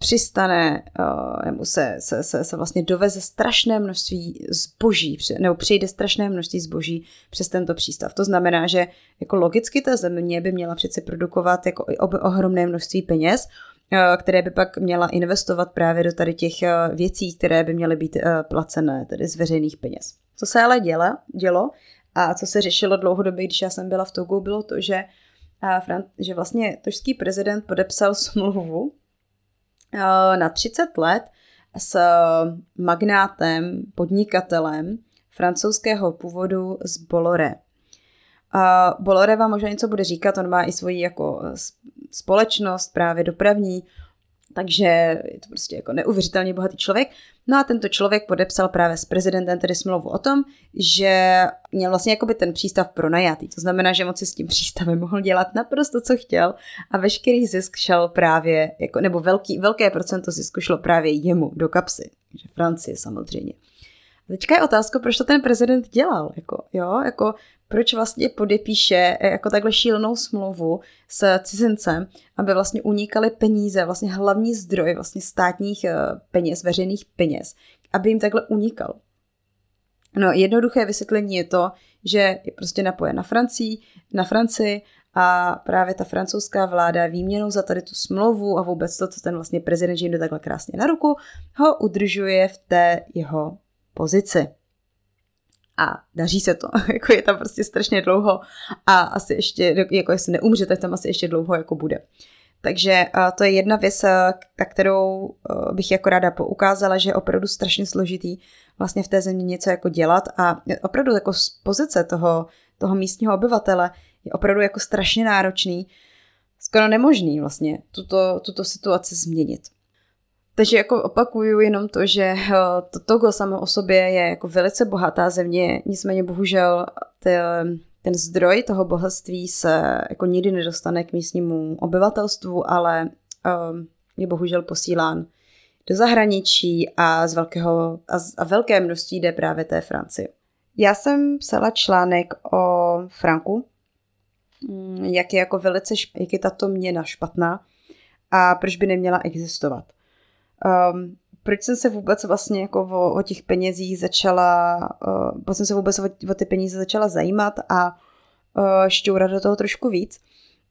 přistane uh, nebo se, se, se, se vlastně doveze strašné množství zboží, nebo přijde strašné množství zboží přes tento přístav. To znamená, že jako logicky ta země by měla přeci produkovat jako ohromné množství peněz, uh, které by pak měla investovat právě do tady těch uh, věcí, které by měly být placené tedy z veřejných peněz. Co se ale děla, dělo a co se řešilo dlouhodobě, když já jsem byla v Togu, bylo to, že, že vlastně tožský prezident podepsal smlouvu Eh, na 30 let s magnátem, podnikatelem francouzského původu z Bolloré. A Bolloré vám možná něco bude říkat, on má i svoji jako společnost právě dopravní, takže je to prostě jako neuvěřitelně bohatý člověk. No a tento člověk podepsal právě s prezidentem tedy smlouvu o tom, že měl vlastně jakoby ten přístav pronajatý. To znamená, že moc si s tím přístavem mohl dělat naprosto, co chtěl a veškerý zisk šel právě, jako, nebo velký, velké procento zisku šlo právě jemu do kapsy. že Francie samozřejmě. Teďka je otázka, proč to ten prezident dělal. Jako, jo, jako proč vlastně podepíše eh, jako takhle šílenou smlouvu s cizincem, aby vlastně unikaly peníze, vlastně hlavní zdroj vlastně státních eh, peněz, veřejných peněz, aby jim takhle unikal. No, jednoduché vysvětlení je to, že je prostě napojen na Francii, na Francii a právě ta francouzská vláda výměnou za tady tu smlouvu a vůbec to, co ten vlastně prezident, jim takhle krásně na ruku, ho udržuje v té jeho pozici. A daří se to, jako je tam prostě strašně dlouho a asi ještě, jako jestli neumře, tak tam asi ještě dlouho jako bude. Takže to je jedna věc, na kterou bych jako ráda poukázala, že je opravdu strašně složitý vlastně v té zemi něco jako dělat a opravdu jako z pozice toho, toho místního obyvatele je opravdu jako strašně náročný, skoro nemožný vlastně tuto, tuto situaci změnit. Takže jako opakuju jenom to, že eh, to Togo samo o sobě je jako velice bohatá země, nicméně bohužel ten, ten zdroj toho bohatství se jako nikdy nedostane k místnímu obyvatelstvu, ale um, je bohužel posílán do zahraničí a z velkého a, z, a velké množství jde právě té Francii. Já jsem psala článek o Franku, mm, jak je jako velice, jak je tato měna špatná a proč by neměla existovat. Um, proč jsem se vůbec vlastně jako o, o těch penězích začala, uh, proč jsem se vůbec o, o ty peníze začala zajímat a uh, šťourat do toho trošku víc.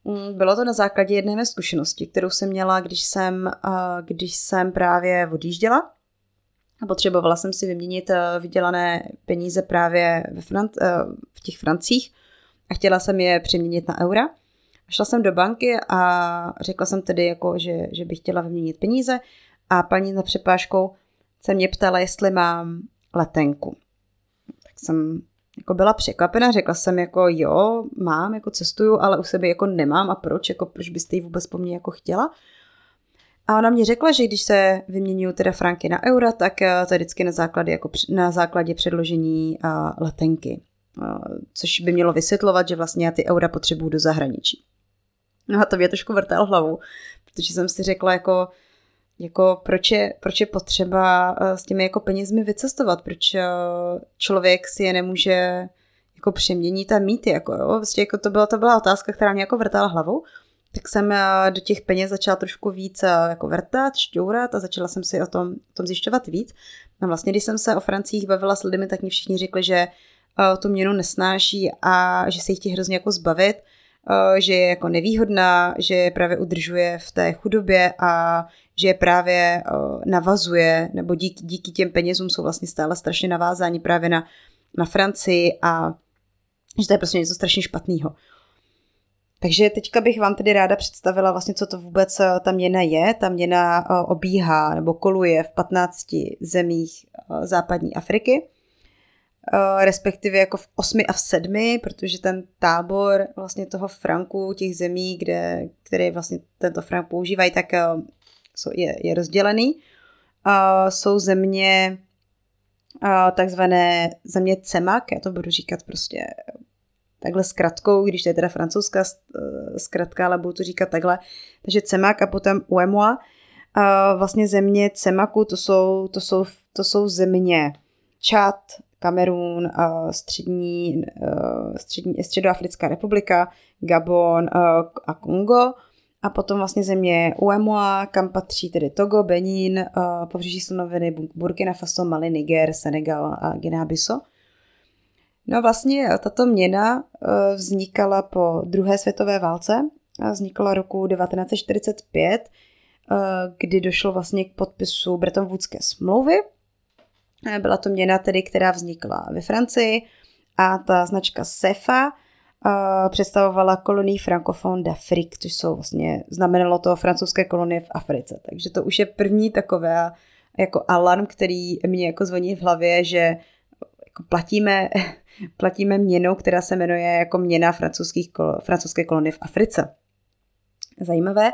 Um, bylo to na základě jedné mé zkušenosti, kterou jsem měla, když jsem, uh, když jsem právě odjížděla a potřebovala jsem si vyměnit uh, vydělané peníze právě ve Fran- uh, v těch Francích a chtěla jsem je přeměnit na eura. Šla jsem do banky a řekla jsem tedy, jako, že, že bych chtěla vyměnit peníze a paní za přepážkou se mě ptala, jestli mám letenku. Tak jsem jako byla překvapena, řekla jsem jako jo, mám, jako cestuju, ale u sebe jako nemám a proč, jako proč byste ji vůbec po mně jako chtěla. A ona mě řekla, že když se vyměňují teda franky na eura, tak eh, to je vždycky na základě, jako na základě předložení uh, letenky. Uh, což by mělo vysvětlovat, že vlastně já ty eura potřebuju do zahraničí. No a to mě trošku vrtal hlavu, protože jsem si řekla jako, jako proč je, proč je potřeba eh, s těmi jako penězmi vycestovat, proč eh, člověk si je nemůže jako přeměnit a mít jako jo, vlastně jako to byla, to byla otázka, která mě jako vrtala hlavou, tak jsem eh, do těch peněz začala trošku víc jako vrtat, šťourat a začala jsem si o tom, o tom zjišťovat víc. A vlastně, když jsem se o Francích bavila s lidmi, tak mi všichni řekli, že tu měnu nesnáší a že se jich chtějí hrozně jako zbavit, že je jako nevýhodná, že je právě udržuje v té chudobě a že je právě navazuje, nebo díky, díky těm penězům jsou vlastně stále strašně navázáni právě na, na Francii a že to je prostě něco strašně špatného. Takže teďka bych vám tedy ráda představila vlastně, co to vůbec ta měna je. Ta měna obíhá nebo koluje v 15 zemích západní Afriky, respektive jako v 8 a v 7, protože ten tábor vlastně toho franku, těch zemí, kde, které vlastně tento frank používají, tak je, je rozdělený. Uh, jsou země takzvané země CEMAC, já to budu říkat prostě takhle zkratkou, když to je teda francouzská zkratka, ale budu to říkat takhle. Takže CEMAC a potom UEMOA. Vlastně země CEMACu to jsou, to jsou, to jsou země Čad, Kamerun, uh, střední, uh, střední, Středoafrická republika, Gabon uh, a Kongo a potom vlastně země Uemoa, kam patří tedy Togo, Benin, pobřeží slonoviny Burkina Faso, Mali, Niger, Senegal a Guinea-Bissau. No vlastně tato měna vznikala po druhé světové válce, a vznikla roku 1945, uh, kdy došlo vlastně k podpisu Bretton Woodské smlouvy. Byla to měna tedy, která vznikla ve Francii a ta značka SEFA představovala kolonii Francophone d'Afrique, což jsou vlastně, znamenalo to francouzské kolonie v Africe. Takže to už je první takové jako alarm, který mě jako zvoní v hlavě, že jako platíme, platíme měnou, která se jmenuje jako měna francouzských, francouzské kolonie v Africe. Zajímavé.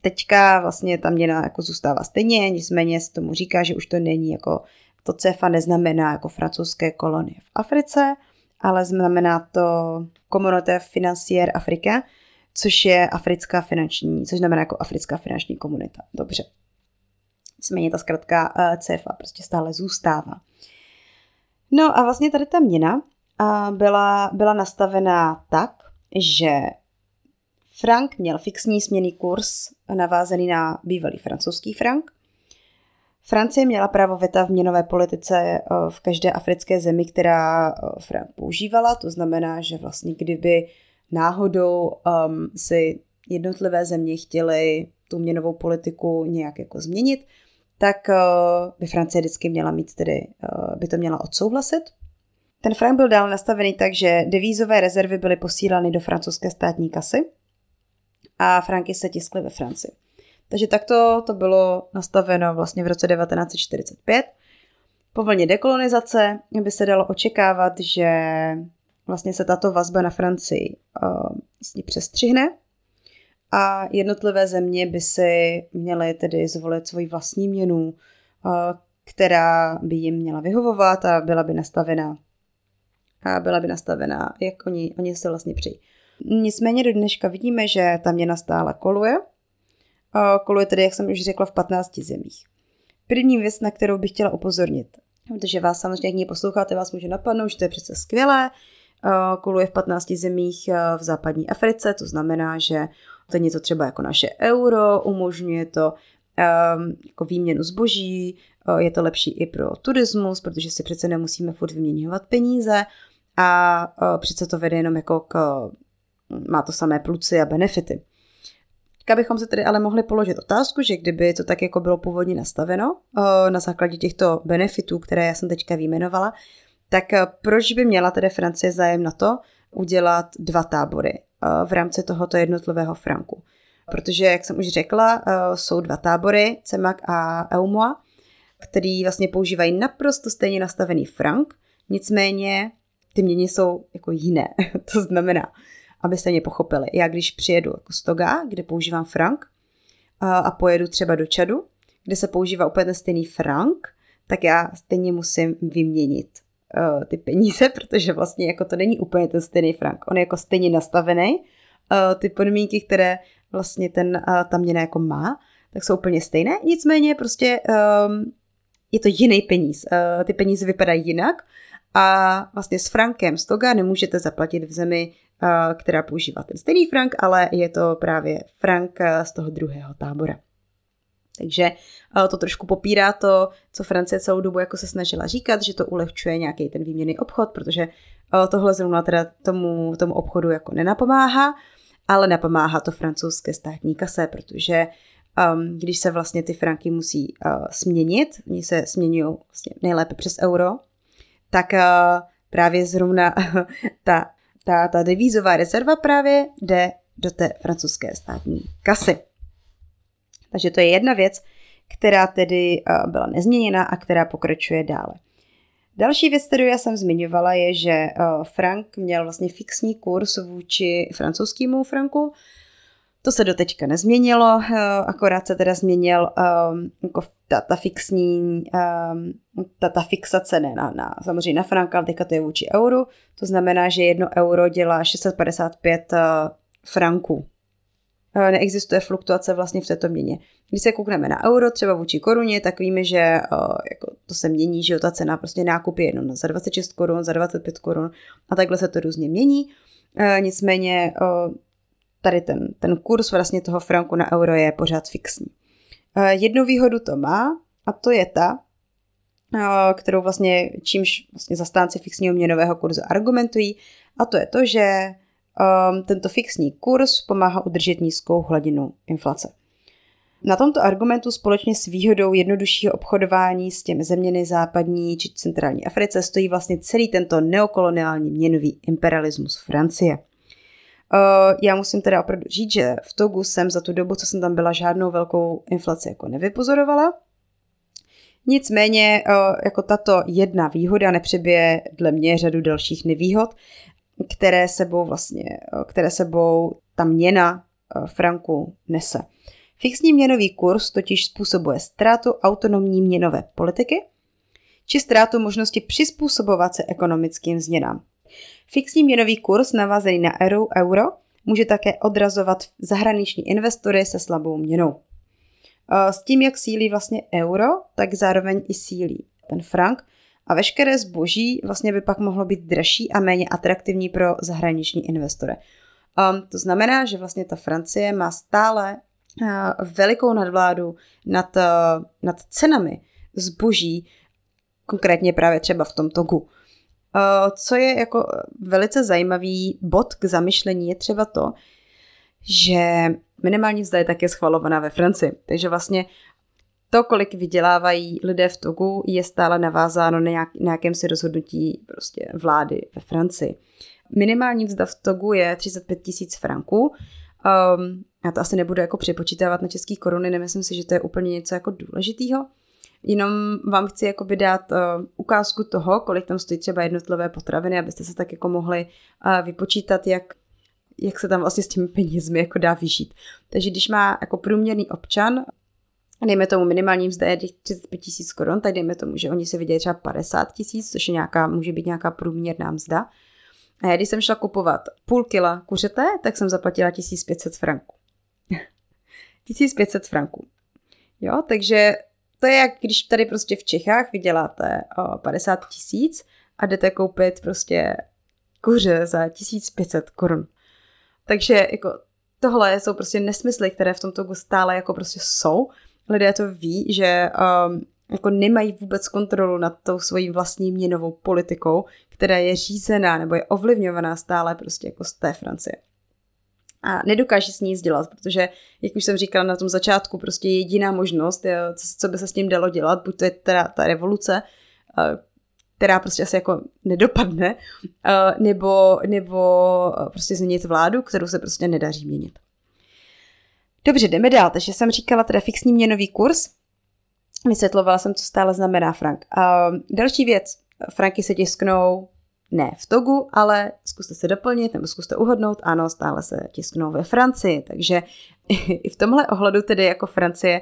Teďka vlastně ta měna jako zůstává stejně, nicméně se tomu říká, že už to není jako to CEFA neznamená jako francouzské kolonie v Africe, ale znamená to Communauté Financière Afrika, což je africká finanční, což znamená jako africká finanční komunita. Dobře. Nicméně ta zkrátka uh, CFA prostě stále zůstává. No a vlastně tady ta měna uh, byla, byla nastavená tak, že frank měl fixní směný kurz navázaný na bývalý francouzský frank Francie měla právo veta v měnové politice eh, v každé africké zemi, která eh, frank používala. To znamená, že vlastně kdyby náhodou um, si jednotlivé země chtěly tu měnovou politiku nějak jako změnit, tak uh, by Francie vždycky měla mít tedy, by to měla odsouhlasit. Ten frank byl dál nastavený tak, že devízové rezervy byly posílány do francouzské státní kasy a franky se tiskly ve Francii. Takže takto to bylo nastaveno vlastně v roce 1945. Po vlně dekolonizace by se dalo očekávat, že vlastně se tato vazba na Francii uh, přestřihne a jednotlivé země by si měly tedy zvolit svoji vlastní měnu, uh, která by jim měla vyhovovat a byla by nastavená a byla by nastavená, jak oni, oni se vlastně přejí. Nicméně do dneška vidíme, že ta měna stále koluje. Koluje tedy, jak jsem už řekla, v 15 zemích. První věc, na kterou bych chtěla upozornit, protože vás samozřejmě, jak mě posloucháte, vás může napadnout, že to je přece skvělé, koluje v 15 zemích v západní Africe, to znamená, že to je něco třeba jako naše euro, umožňuje to um, jako výměnu zboží, je to lepší i pro turismus, protože si přece nemusíme furt vyměňovat peníze a přece to vede jenom jako k, má to samé pluci a benefity. Tak bychom se tedy ale mohli položit otázku, že kdyby to tak jako bylo původně nastaveno na základě těchto benefitů, které já jsem teďka vyjmenovala, tak proč by měla tedy Francie zájem na to udělat dva tábory v rámci tohoto jednotlivého franku? Protože, jak jsem už řekla, jsou dva tábory, CEMAC a EUMOA, který vlastně používají naprosto stejně nastavený frank, nicméně ty měny jsou jako jiné. to znamená, abyste mě pochopili, já když přijedu jako z Toga, kde používám frank a pojedu třeba do Čadu, kde se používá úplně ten stejný frank, tak já stejně musím vyměnit uh, ty peníze, protože vlastně jako to není úplně ten stejný frank. On je jako stejně nastavený. Uh, ty podmínky, které vlastně ten, uh, ta měna jako má, tak jsou úplně stejné. Nicméně prostě je to jiný peníz. Ty peníze vypadají jinak a vlastně s frankem z Toga nemůžete zaplatit v zemi, která používá ten stejný frank, ale je to právě frank z toho druhého tábora. Takže to trošku popírá to, co Francie celou dobu jako se snažila říkat, že to ulehčuje nějaký ten výměný obchod, protože tohle zrovna teda tomu, tomu obchodu jako nenapomáhá, ale napomáhá to francouzské státní kase, protože um, když se vlastně ty franky musí uh, směnit, oni se směňují vlastně nejlépe přes euro, tak uh, právě zrovna ta, ta, ta devízová rezerva právě jde do té francouzské státní kasy. Takže to je jedna věc, která tedy uh, byla nezměněna a která pokračuje dále. Další věc, kterou já jsem zmiňovala, je, že uh, frank měl vlastně fixní kurz vůči francouzskému franku, to se doteďka nezměnilo, eh, akorát se teda změnil um, jako ta, ta fixní, um, ta, ta fixace ne na, na, samozřejmě na franka, ale teďka to je vůči euru. To znamená, že jedno euro dělá 655 uh, eh, franků. Neexistuje fluktuace vlastně v této měně. Když se koukneme na euro, třeba vůči koruně, tak víme, že uh, jako to se mění, že ta cena prostě nákup je jenom za 26 korun, za 25 korun a takhle se to různě mění. Uh, nicméně uh, tady ten, ten kurz vlastně toho franku na euro je pořád fixní. Eh, jednu výhodu to má a to je ta, eh, kterou vlastně, čímž vlastně zastánci fixního měnového kurzu argumentují, a to je to, že um, tento fixní kurz pomáhá udržet nízkou hladinu inflace. Na tomto argumentu společně s výhodou jednoduššího obchodování s těmi zeměny západní či centrální Africe stojí vlastně celý tento neokoloniální měnový imperialismus Francie. Uh, já musím teda opravdu říct, že v Togu jsem za tu dobu, co jsem tam byla, žádnou velkou inflaci jako nevypozorovala. Nicméně uh, jako tato jedna výhoda nepřebije dle mě řadu dalších nevýhod, které sebou vlastně, uh, které sebou ta měna franku nese. Fixní měnový kurz totiž způsobuje ztrátu autonomní měnové politiky či ztrátu možnosti přizpůsobovat se ekonomickým změnám. Fixní měnový kurz navazený na euro, euro může také odrazovat zahraniční investory se slabou měnou. S tím, jak sílí vlastně euro, tak zároveň i sílí ten frank a veškeré zboží vlastně by pak mohlo být dražší a méně atraktivní pro zahraniční investory. Um, to znamená, že vlastně ta Francie má stále uh, velikou nadvládu nad, uh, nad cenami zboží, konkrétně právě třeba v tom Togu. Co je jako velice zajímavý bod k zamyšlení je třeba to, že minimální vzda je také schvalovaná ve Francii. Takže vlastně to, kolik vydělávají lidé v Togu, je stále navázáno na, nějak, nějakém si rozhodnutí prostě vlády ve Francii. Minimální vzda v Togu je 35 tisíc franků. Um, já to asi nebudu jako přepočítávat na český koruny, nemyslím si, že to je úplně něco jako důležitého. Jenom vám chci jakoby dát uh, ukázku toho, kolik tam stojí třeba jednotlivé potraviny, abyste se tak jako mohli uh, vypočítat, jak, jak se tam vlastně s těmi penězmi jako dá vyžít. Takže když má jako průměrný občan dejme tomu minimální mzda je 35 tisíc korun, tak dejme tomu, že oni si vydělají třeba 50 tisíc, což je nějaká, může být nějaká průměrná mzda. A já když jsem šla kupovat půl kila kuřete, tak jsem zaplatila 1500 franků. 1500 franků. Jo, takže to je jak když tady prostě v Čechách vyděláte 50 tisíc a jdete koupit prostě kuře za 1500 korun. Takže jako tohle jsou prostě nesmysly, které v tomto stále jako prostě jsou lidé to ví, že um, jako nemají vůbec kontrolu nad tou svojí vlastní měnovou politikou, která je řízená nebo je ovlivňovaná stále prostě jako z té Francie. A nedokáže s ní nic dělat, protože, jak už jsem říkala na tom začátku, prostě jediná možnost, co, co by se s tím dalo dělat, buď to je teda ta revoluce, uh, která prostě asi jako nedopadne, uh, nebo, nebo prostě změnit vládu, kterou se prostě nedaří měnit. Dobře, jdeme dál. Takže jsem říkala teda fixní měnový kurz. Vysvětlovala jsem, co stále znamená frank. A další věc. Franky se tisknou ne v Togu, ale zkuste se doplnit nebo zkuste uhodnout, ano, stále se tisknou ve Francii, takže i v tomhle ohledu tedy jako Francie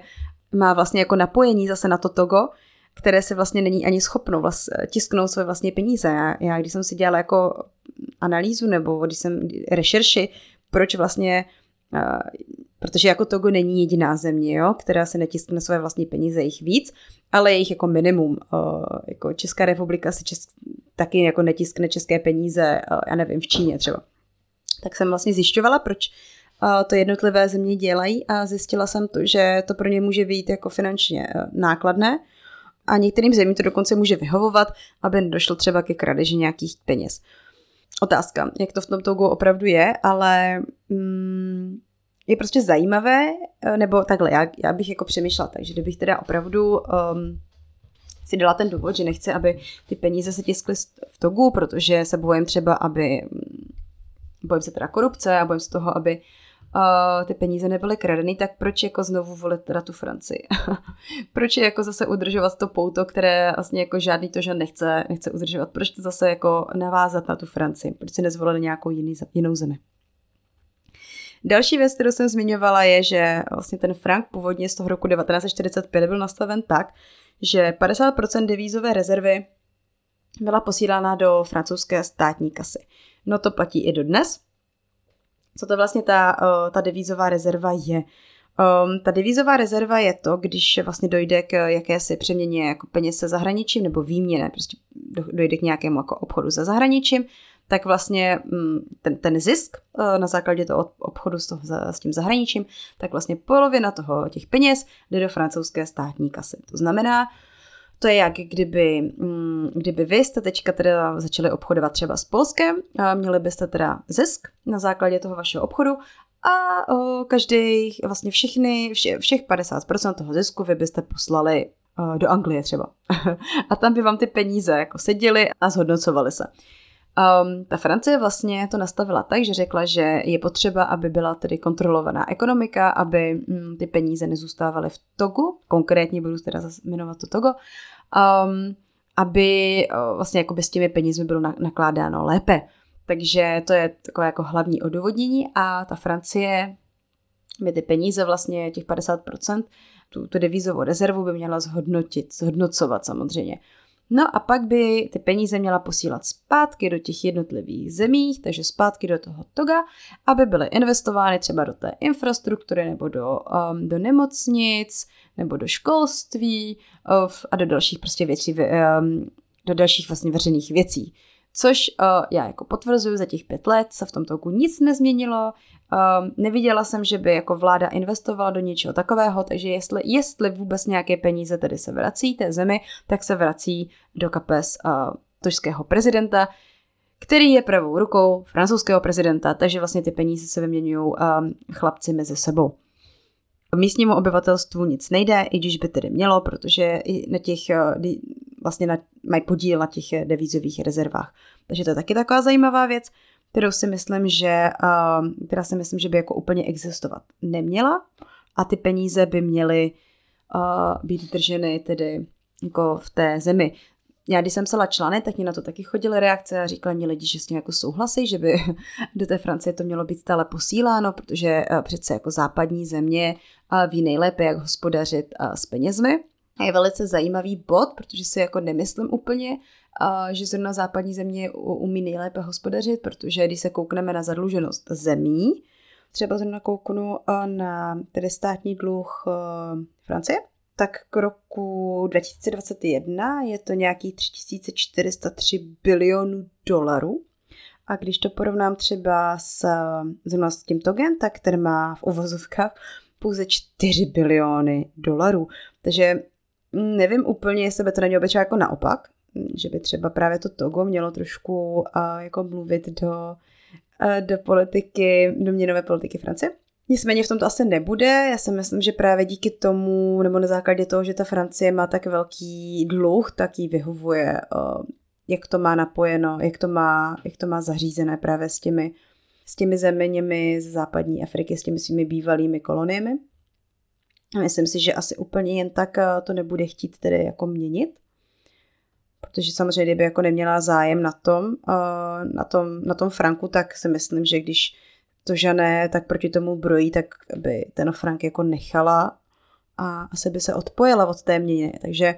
má vlastně jako napojení zase na to Togo, které se vlastně není ani schopno vlast, tisknout své vlastní peníze. Já, já když jsem si dělala jako analýzu nebo když jsem rešerši, proč vlastně protože jako Togo není jediná země, jo, která se netiskne své vlastní peníze, jich víc, ale je jich jako minimum. Jako Česká republika se čes, taky jako netiskne české peníze, já nevím, v Číně třeba. Tak jsem vlastně zjišťovala, proč to jednotlivé země dělají a zjistila jsem to, že to pro ně může být jako finančně nákladné a některým zemím to dokonce může vyhovovat, aby nedošlo třeba ke kradeži nějakých peněz. Otázka, jak to v tom Togu opravdu je, ale mm, je prostě zajímavé, eh, nebo takhle, já, já bych jako přemýšlela, takže kdybych teda opravdu um, si dala ten důvod, že nechci, aby ty peníze se tiskly v togu, protože se bojím třeba, aby, mm, bojím se teda korupce a bojím se toho, aby uh, ty peníze nebyly kradeny, tak proč jako znovu volit teda tu Francii? proč je jako zase udržovat to pouto, které vlastně jako žádný to, že nechce, nechce udržovat? Proč to zase jako navázat na tu Francii? Proč si nezvolili nějakou jiný, jinou zemi? Další věc, kterou jsem zmiňovala, je, že vlastně ten frank původně z toho roku 1945 byl nastaven tak, že 50% devízové rezervy byla posílána do francouzské státní kasy. No to platí i dodnes. Co to vlastně ta, eh, ta devízová rezerva je? Um, ta devízová rezerva je to, když vlastně dojde k jakési přeměně jako peněz se zahraničím nebo výměně, prostě dojde k nějakému jako obchodu se zahraničím, tak vlastně mm, ten, ten zisk eh, na základě toho obchodu s, toho, s tím zahraničím, tak vlastně polovina toho těch peněz jde do francouzské státní kasy. To znamená, to je jak kdyby, mm, kdyby vy jste teďka teda začali obchodovat třeba s Polskem, měli byste teda zisk na základě toho vašeho obchodu a každý, vlastně všechny, vše, všech 50% toho zisku vy byste poslali o, do Anglie třeba. a tam by vám ty peníze jako seděly a zhodnocovaly se. Um, ta Francie vlastně to nastavila tak, že řekla, že je potřeba, aby byla tedy kontrolovaná ekonomika, aby mm, ty peníze nezůstávaly v Togu, konkrétně budu teda jmenovat to Togo, um, aby uh, vlastně jako s těmi penězmi bylo na, nakládáno lépe. Takže to je takové jako hlavní odůvodnění a ta Francie by ty peníze vlastně těch 50%, tu, tu devizovou rezervu by měla zhodnotit, zhodnocovat samozřejmě. No a pak by ty peníze měla posílat zpátky do těch jednotlivých zemí, takže zpátky do toho toga, aby byly investovány třeba do té infrastruktury nebo do, um, do nemocnic nebo do školství uh, a do dalších prostě věcí, um, do dalších vlastně veřejných věcí. Což uh, já jako potvrzuju, za těch pět let se v tom toku nic nezměnilo, Um, neviděla jsem, že by jako vláda investovala do něčeho takového, takže jestli, jestli vůbec nějaké peníze tedy se vrací té zemi, tak se vrací do kapes uh, tožského prezidenta, který je pravou rukou francouzského prezidenta, takže vlastně ty peníze se vyměňují um, chlapci mezi sebou. Místnímu obyvatelstvu nic nejde, i když by tedy mělo, protože i na těch, vlastně na, mají podíl na těch devízových rezervách. Takže to je taky taková zajímavá věc kterou si myslím, že, uh, která si myslím, že by jako úplně existovat neměla a ty peníze by měly uh, být drženy tedy jako v té zemi. Já když jsem psala článek, tak mě na to taky chodily reakce a říkali mi lidi, že s tím jako souhlasí, že by do té Francie to mělo být stále posíláno, protože uh, přece jako západní země uh, ví nejlépe, jak hospodařit s penězmi. A je velice zajímavý bod, protože si jako nemyslím úplně, že zrovna západní země umí nejlépe hospodařit, protože když se koukneme na zadluženost zemí, třeba zrovna kouknu na tedy státní dluh Francie, tak k roku 2021 je to nějaký 3403 bilionů dolarů. A když to porovnám třeba s, zrovna s tím Togen, tak ten má v uvozovkách pouze 4 biliony dolarů. Takže nevím úplně, jestli by to nemělo být jako naopak, že by třeba právě to Togo mělo trošku uh, jako mluvit do, uh, do politiky, do měnové politiky Francie. Nicméně v tom to asi nebude. Já si myslím, že právě díky tomu, nebo na základě toho, že ta Francie má tak velký dluh, tak jí vyhovuje, jak to má napojeno, jak to má, jak to má zařízené právě s těmi, s těmi zeměmi z západní Afriky, s těmi svými bývalými koloniemi. Myslím si, že asi úplně jen tak to nebude chtít tedy jako měnit protože samozřejmě, kdyby jako neměla zájem na tom, na tom, na tom Franku, tak si myslím, že když to žané tak proti tomu brojí, tak by ten Frank jako nechala a asi by se odpojila od té měny. Takže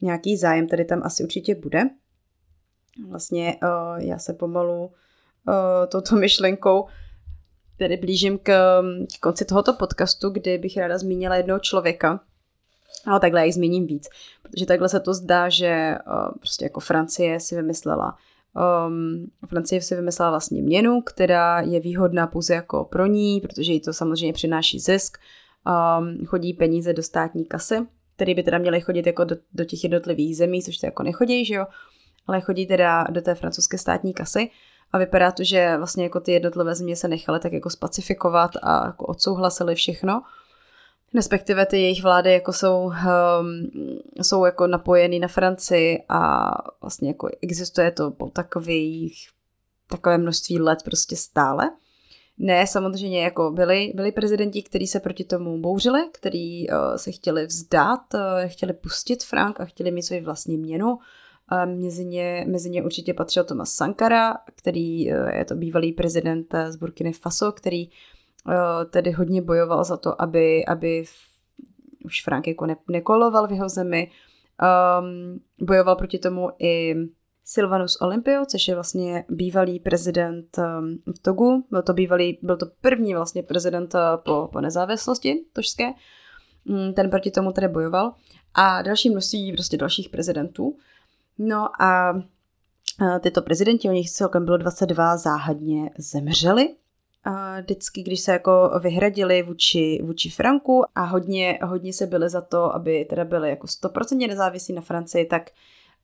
nějaký zájem tady tam asi určitě bude. Vlastně já se pomalu touto myšlenkou tedy blížím k, k konci tohoto podcastu, kdy bych ráda zmínila jednoho člověka, ale takhle já jich zmíním víc, protože takhle se to zdá, že uh, prostě jako Francie si vymyslela Um, Francie si vymyslela vlastně měnu, která je výhodná pouze jako pro ní, protože jí to samozřejmě přináší zisk. Um, chodí peníze do státní kasy, které by teda měly chodit jako do, do těch jednotlivých zemí, což to jako nechodí, že jo? Ale chodí teda do té francouzské státní kasy a vypadá to, že vlastně jako ty jednotlivé země se nechaly tak jako spacifikovat a jako odsouhlasili všechno respektive ty jejich vlády jako jsou, um, jsou jako napojeny na Francii a vlastně jako existuje to po takových, takové množství let prostě stále. Ne, samozřejmě jako byli, byli prezidenti, kteří se proti tomu bouřili, kteří uh, se chtěli vzdát, uh, chtěli pustit frank a chtěli mít svoji vlastní měnu. Uh, mezi, ně, mezi ně určitě patřil Thomas Sankara, který uh, je to bývalý prezident z Burkiny Faso, který tedy hodně bojoval za to, aby, aby už Frank jako ne, nekoloval v jeho zemi. Um, bojoval proti tomu i Silvanus Olympio, což je vlastně bývalý prezident um, v Togu. Byl to, bývalý, byl to první vlastně prezident eh, po, po nezávislosti tožské. Um, ten proti tomu tedy bojoval. A další množství prostě dalších prezidentů. No a tyto prezidenti, o nich celkem bylo 22, záhadně zemřeli a vždycky, když se jako vyhradili vůči, vůči Franku a hodně, hodně se byli za to, aby teda byli jako 100% nezávislí na Francii, tak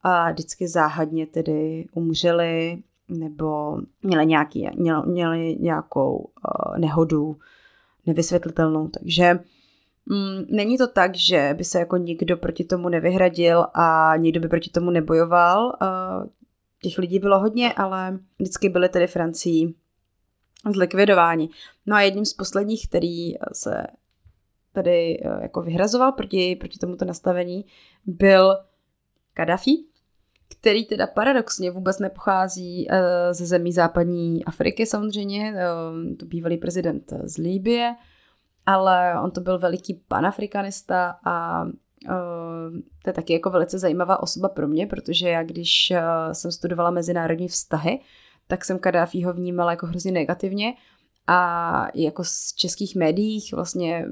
a vždycky záhadně tedy umřeli nebo měli, nějaký, měli, měli nějakou uh, nehodu nevysvětlitelnou. Takže mm, není to tak, že by se jako nikdo proti tomu nevyhradil a nikdo by proti tomu nebojoval. Uh, těch lidí bylo hodně, ale vždycky byly tedy Francii zlikvidováni. No a jedním z posledních, který se tady eh, jako vyhrazoval proti, proti tomuto nastavení, byl Kadhafi, který teda paradoxně vůbec nepochází eh, ze zemí západní Afriky samozřejmě, eh, to bývalý prezident z Líbie, ale on to byl veliký panafrikanista a to je taky jako velice zajímavá osoba pro mě, protože já když jsem studovala mezinárodní vztahy, tak jsem Kadáfího vnímala jako hrozně negativně. A jako z českých médiích vlastně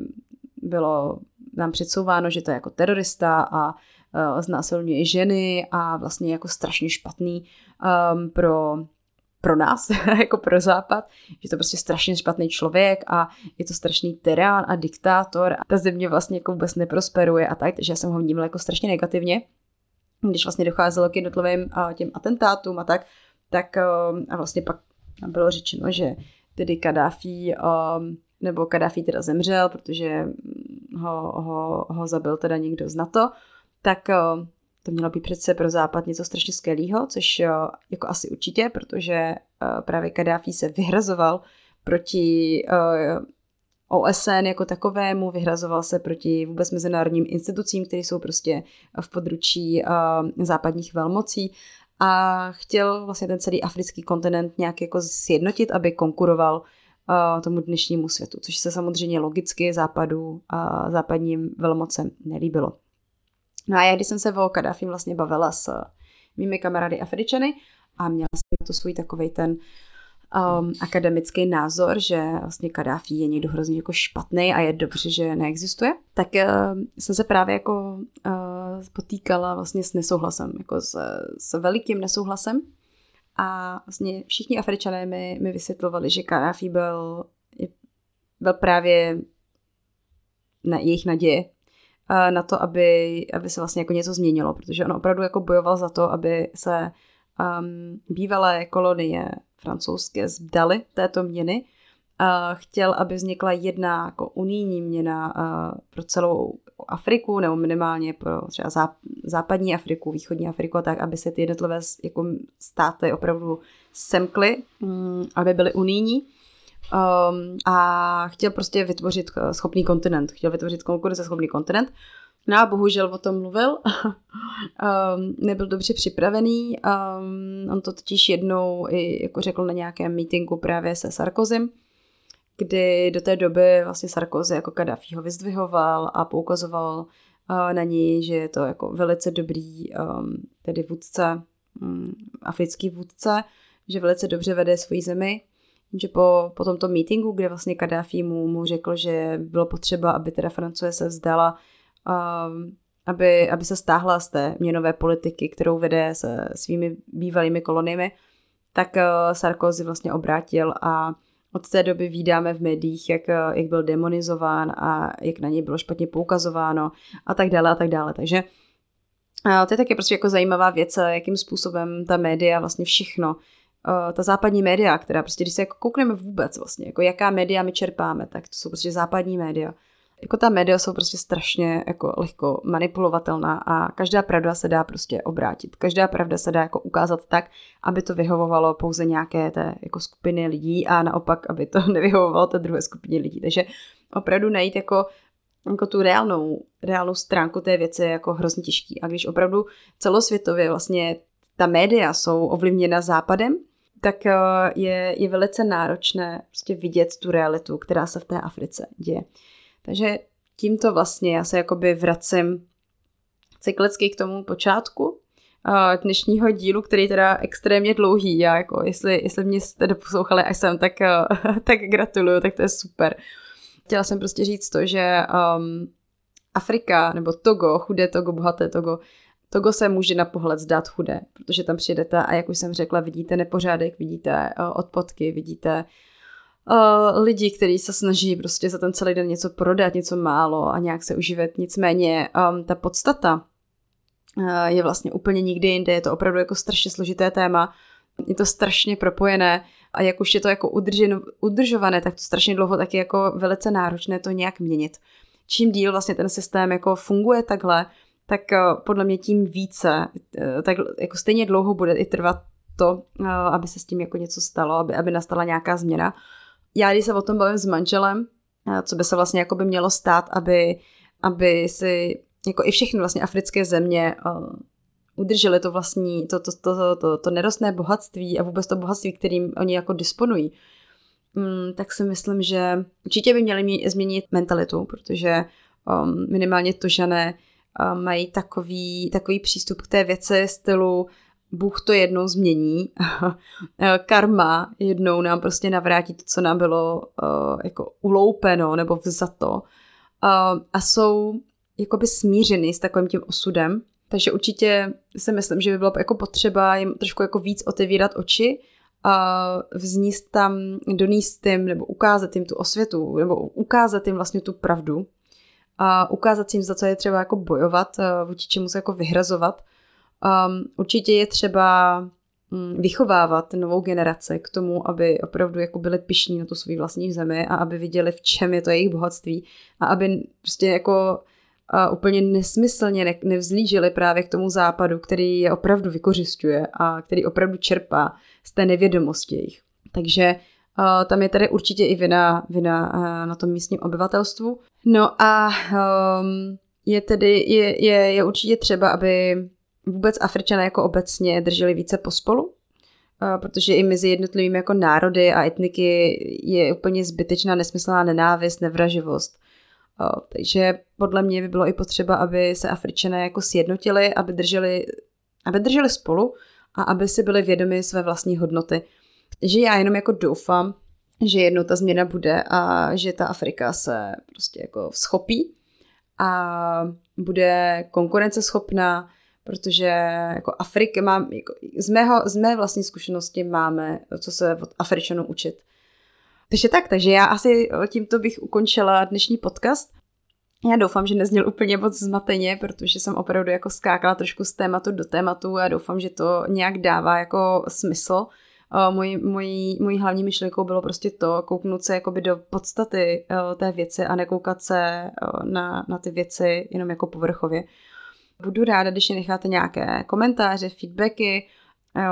bylo nám předsouváno, že to je jako terorista a uh, znásilňuje ženy a vlastně jako strašně špatný um, pro pro nás, jako pro západ, že to prostě strašně špatný člověk a je to strašný tyrán a diktátor. A ta země vlastně jako vůbec neprosperuje a tak, takže já jsem ho vnímala jako strašně negativně, když vlastně docházelo k jednotlivým uh, těm atentátům a tak, tak uh, a vlastně pak bylo řečeno, že tedy Kadáfi um, nebo Kadáfi teda zemřel, protože ho, ho, ho zabil teda někdo z NATO, tak uh, to mělo být přece pro Západ něco strašně skvělého, což jako asi určitě, protože právě Kadáfi se vyhrazoval proti OSN jako takovému, vyhrazoval se proti vůbec mezinárodním institucím, které jsou prostě v područí západních velmocí a chtěl vlastně ten celý africký kontinent nějak jako sjednotit, aby konkuroval uh, tomu dnešnímu světu, což se samozřejmě logicky západu a západním velmocem nelíbilo. No a já, když jsem se o Kadáfim vlastně bavila s mými kamarády Afričany a měla jsem na to svůj takový ten um, akademický názor, že vlastně Kadáfi je někdo hrozně jako špatný a je dobře, že neexistuje, tak uh, jsem se právě jako uh, potýkala vlastně s nesouhlasem, jako s, s velikým nesouhlasem. A vlastně všichni Afričané mi, mi vysvětlovali, že Kadáfi byl, byl právě na jejich naděje uh, na to, aby, aby se vlastně jako něco změnilo, protože on opravdu jako bojoval za to, aby se um, bývalé kolonie francouzské zdaly této měny. Chtěl, aby vznikla jedna jako unijní měna pro celou Afriku, nebo minimálně pro třeba záp- západní Afriku, východní Afriku, tak aby se ty jednotlivé jako státy opravdu semkly, um, aby byly unijní. Um, a chtěl prostě vytvořit uh, schopný kontinent, chtěl vytvořit konkurenceschopný kontinent. No a bohužel o tom mluvil, um, nebyl dobře připravený, um, on to totiž jednou i jako řekl na nějakém meetingu právě se Sarkozym, kdy do té doby vlastně Sarkozy jako Kadáfi ho vyzdvihoval a poukazoval uh, na něj, že je to jako velice dobrý um, tedy vůdce, um, africký vůdce, že velice dobře vede svoji zemi, že po, po tomto meetingu, kde vlastně Kadáfi mu, mu řekl, že bylo potřeba, aby teda Francie se vzdala Um, aby, aby se stáhla z té měnové politiky, kterou vede se svými bývalými koloniemi, tak uh, Sarkozy vlastně obrátil a od té doby vídáme v médiích, jak, uh, jak byl demonizován a jak na něj bylo špatně poukazováno a tak dále a tak dále. Takže uh, to je taky prostě jako zajímavá věc, jakým způsobem ta média vlastně všechno ta západní média, která prostě, když se jako koukneme vůbec vlastně, jako jaká média my čerpáme, tak to jsou prostě západní média jako ta média jsou prostě strašně jako lehko manipulovatelná a každá pravda se dá prostě obrátit. Každá pravda se dá jako ukázat tak, aby to vyhovovalo pouze nějaké té jako skupiny lidí a naopak, aby to nevyhovovalo té druhé skupině lidí. Takže opravdu najít jako jako tu reálnou, reálnou stránku té věci je jako hrozně těžký. A když opravdu celosvětově vlastně ta média jsou ovlivněna západem, tak eh, je, je velice náročné prostě vidět tu realitu, která se v té Africe děje. Takže tímto vlastně já se jakoby vracím cyklicky k tomu počátku dnešního dílu, který je teda extrémně dlouhý. Já jako, jestli, jestli mě jste doposlouchali až sem, tak, tak gratuluju, tak to je super. Chtěla jsem prostě říct to, že um, Afrika nebo Togo, chudé Togo, bohaté Togo, Togo se může na pohled zdát chudé, protože tam přijedete a jak už jsem řekla, vidíte nepořádek, vidíte odpotky, vidíte uh, lidi, kteří se snaží prostě za ten celý den něco prodat, něco málo a nějak se uživit. Nicméně um, ta podstata uh, je vlastně úplně nikdy jinde. Je to opravdu jako strašně složité téma. Je to strašně propojené a jak už je to jako udržen, udržované, tak to strašně dlouho taky jako velice náročné to nějak měnit. Čím díl vlastně ten systém jako funguje takhle, tak uh, podle mě tím více, tak jako stejně dlouho bude i trvat to, aby se s tím jako něco stalo, aby, aby nastala nějaká změna já když se o tom bavím s manželem, co by se vlastně jako by mělo stát, aby, aby si jako i všechny vlastně africké země uh, udrželi to vlastní, to, to, to, to, to, to nerostné bohatství a vůbec to bohatství, kterým oni jako disponují, um, tak si myslím, že určitě by měli mě, změnit mentalitu, protože um, minimálně to, že ne, um, mají takový, takový přístup k té věci stylu Bůh to jednou změní, karma jednou nám prostě navrátí to, co nám bylo uh, jako uloupeno nebo vzato. Uh, a jsou jakoby smířeny s takovým tím osudem. Takže určitě si myslím, že by bylo jako potřeba jim trošku jako víc otevírat oči a vzníst tam, doníst jim nebo ukázat jim tu osvětu, nebo ukázat jim vlastně tu pravdu a ukázat jim, za co je třeba jako bojovat, vůči čemu se jako vyhrazovat. Um, určitě je třeba um, vychovávat novou generaci k tomu, aby opravdu jako byli pišní na tu svou vlastní zemi a aby viděli, v čem je to jejich bohatství a aby prostě jako a úplně nesmyslně ne- nevzlížili právě k tomu západu, který je opravdu vykořišťuje a který opravdu čerpá z té nevědomosti jejich. Takže uh, tam je tady určitě i vina, vina na tom místním obyvatelstvu. No a um, je tedy, je, je, je určitě třeba, aby vůbec Afričané jako obecně drželi více pospolu, uh, protože i mezi jednotlivými jako národy a etniky je úplně zbytečná nesmyslná nenávist, nevraživost. Takže podle mě by bylo i potřeba, aby se Afričané jako sjednotili, aby drželi, aby drželi spolu a aby si byli vědomi své vlastní hodnoty. Že já jenom jako doufám, že jednou ta změna bude a že ta Afrika se prostě jako schopí a bude konkurenceschopná, protože jako Afrika mám, jako z, mého, z mé vlastní zkušenosti máme, co se od Afričanů učit. Takže tak, takže já asi tímto bych ukončila dnešní podcast. Já doufám, že nezněl úplně moc zmateně, protože jsem opravdu jako skákala trošku z tématu do tématu a doufám, že to nějak dává jako smysl. Mojí, mojí, mojí hlavní myšlenkou bylo prostě to, kouknout se jakoby do podstaty té věci a nekoukat se na, na ty věci jenom jako povrchově. Budu ráda, když necháte nějaké komentáře, feedbacky,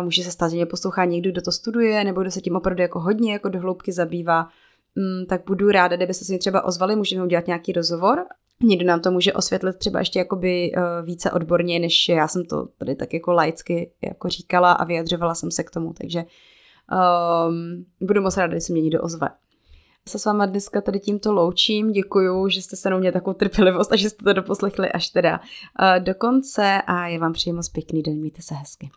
Může se stát, že mě poslouchá někdo, kdo to studuje, nebo kdo se tím opravdu jako hodně jako do hloubky zabývá, mm, tak budu ráda, kdybyste se mi třeba ozvali, můžeme udělat nějaký rozhovor. Někdo nám to může osvětlit třeba ještě jakoby uh, více odborně, než já jsem to tady tak jako laicky jako říkala a vyjadřovala jsem se k tomu, takže um, budu moc ráda, když se mě někdo ozve. Se s váma dneska tady tímto loučím, děkuju, že jste se mnou mě takovou trpělivost a že jste to doposlechli až teda uh, do konce a já vám přeji pěkný den, mějte se hezky.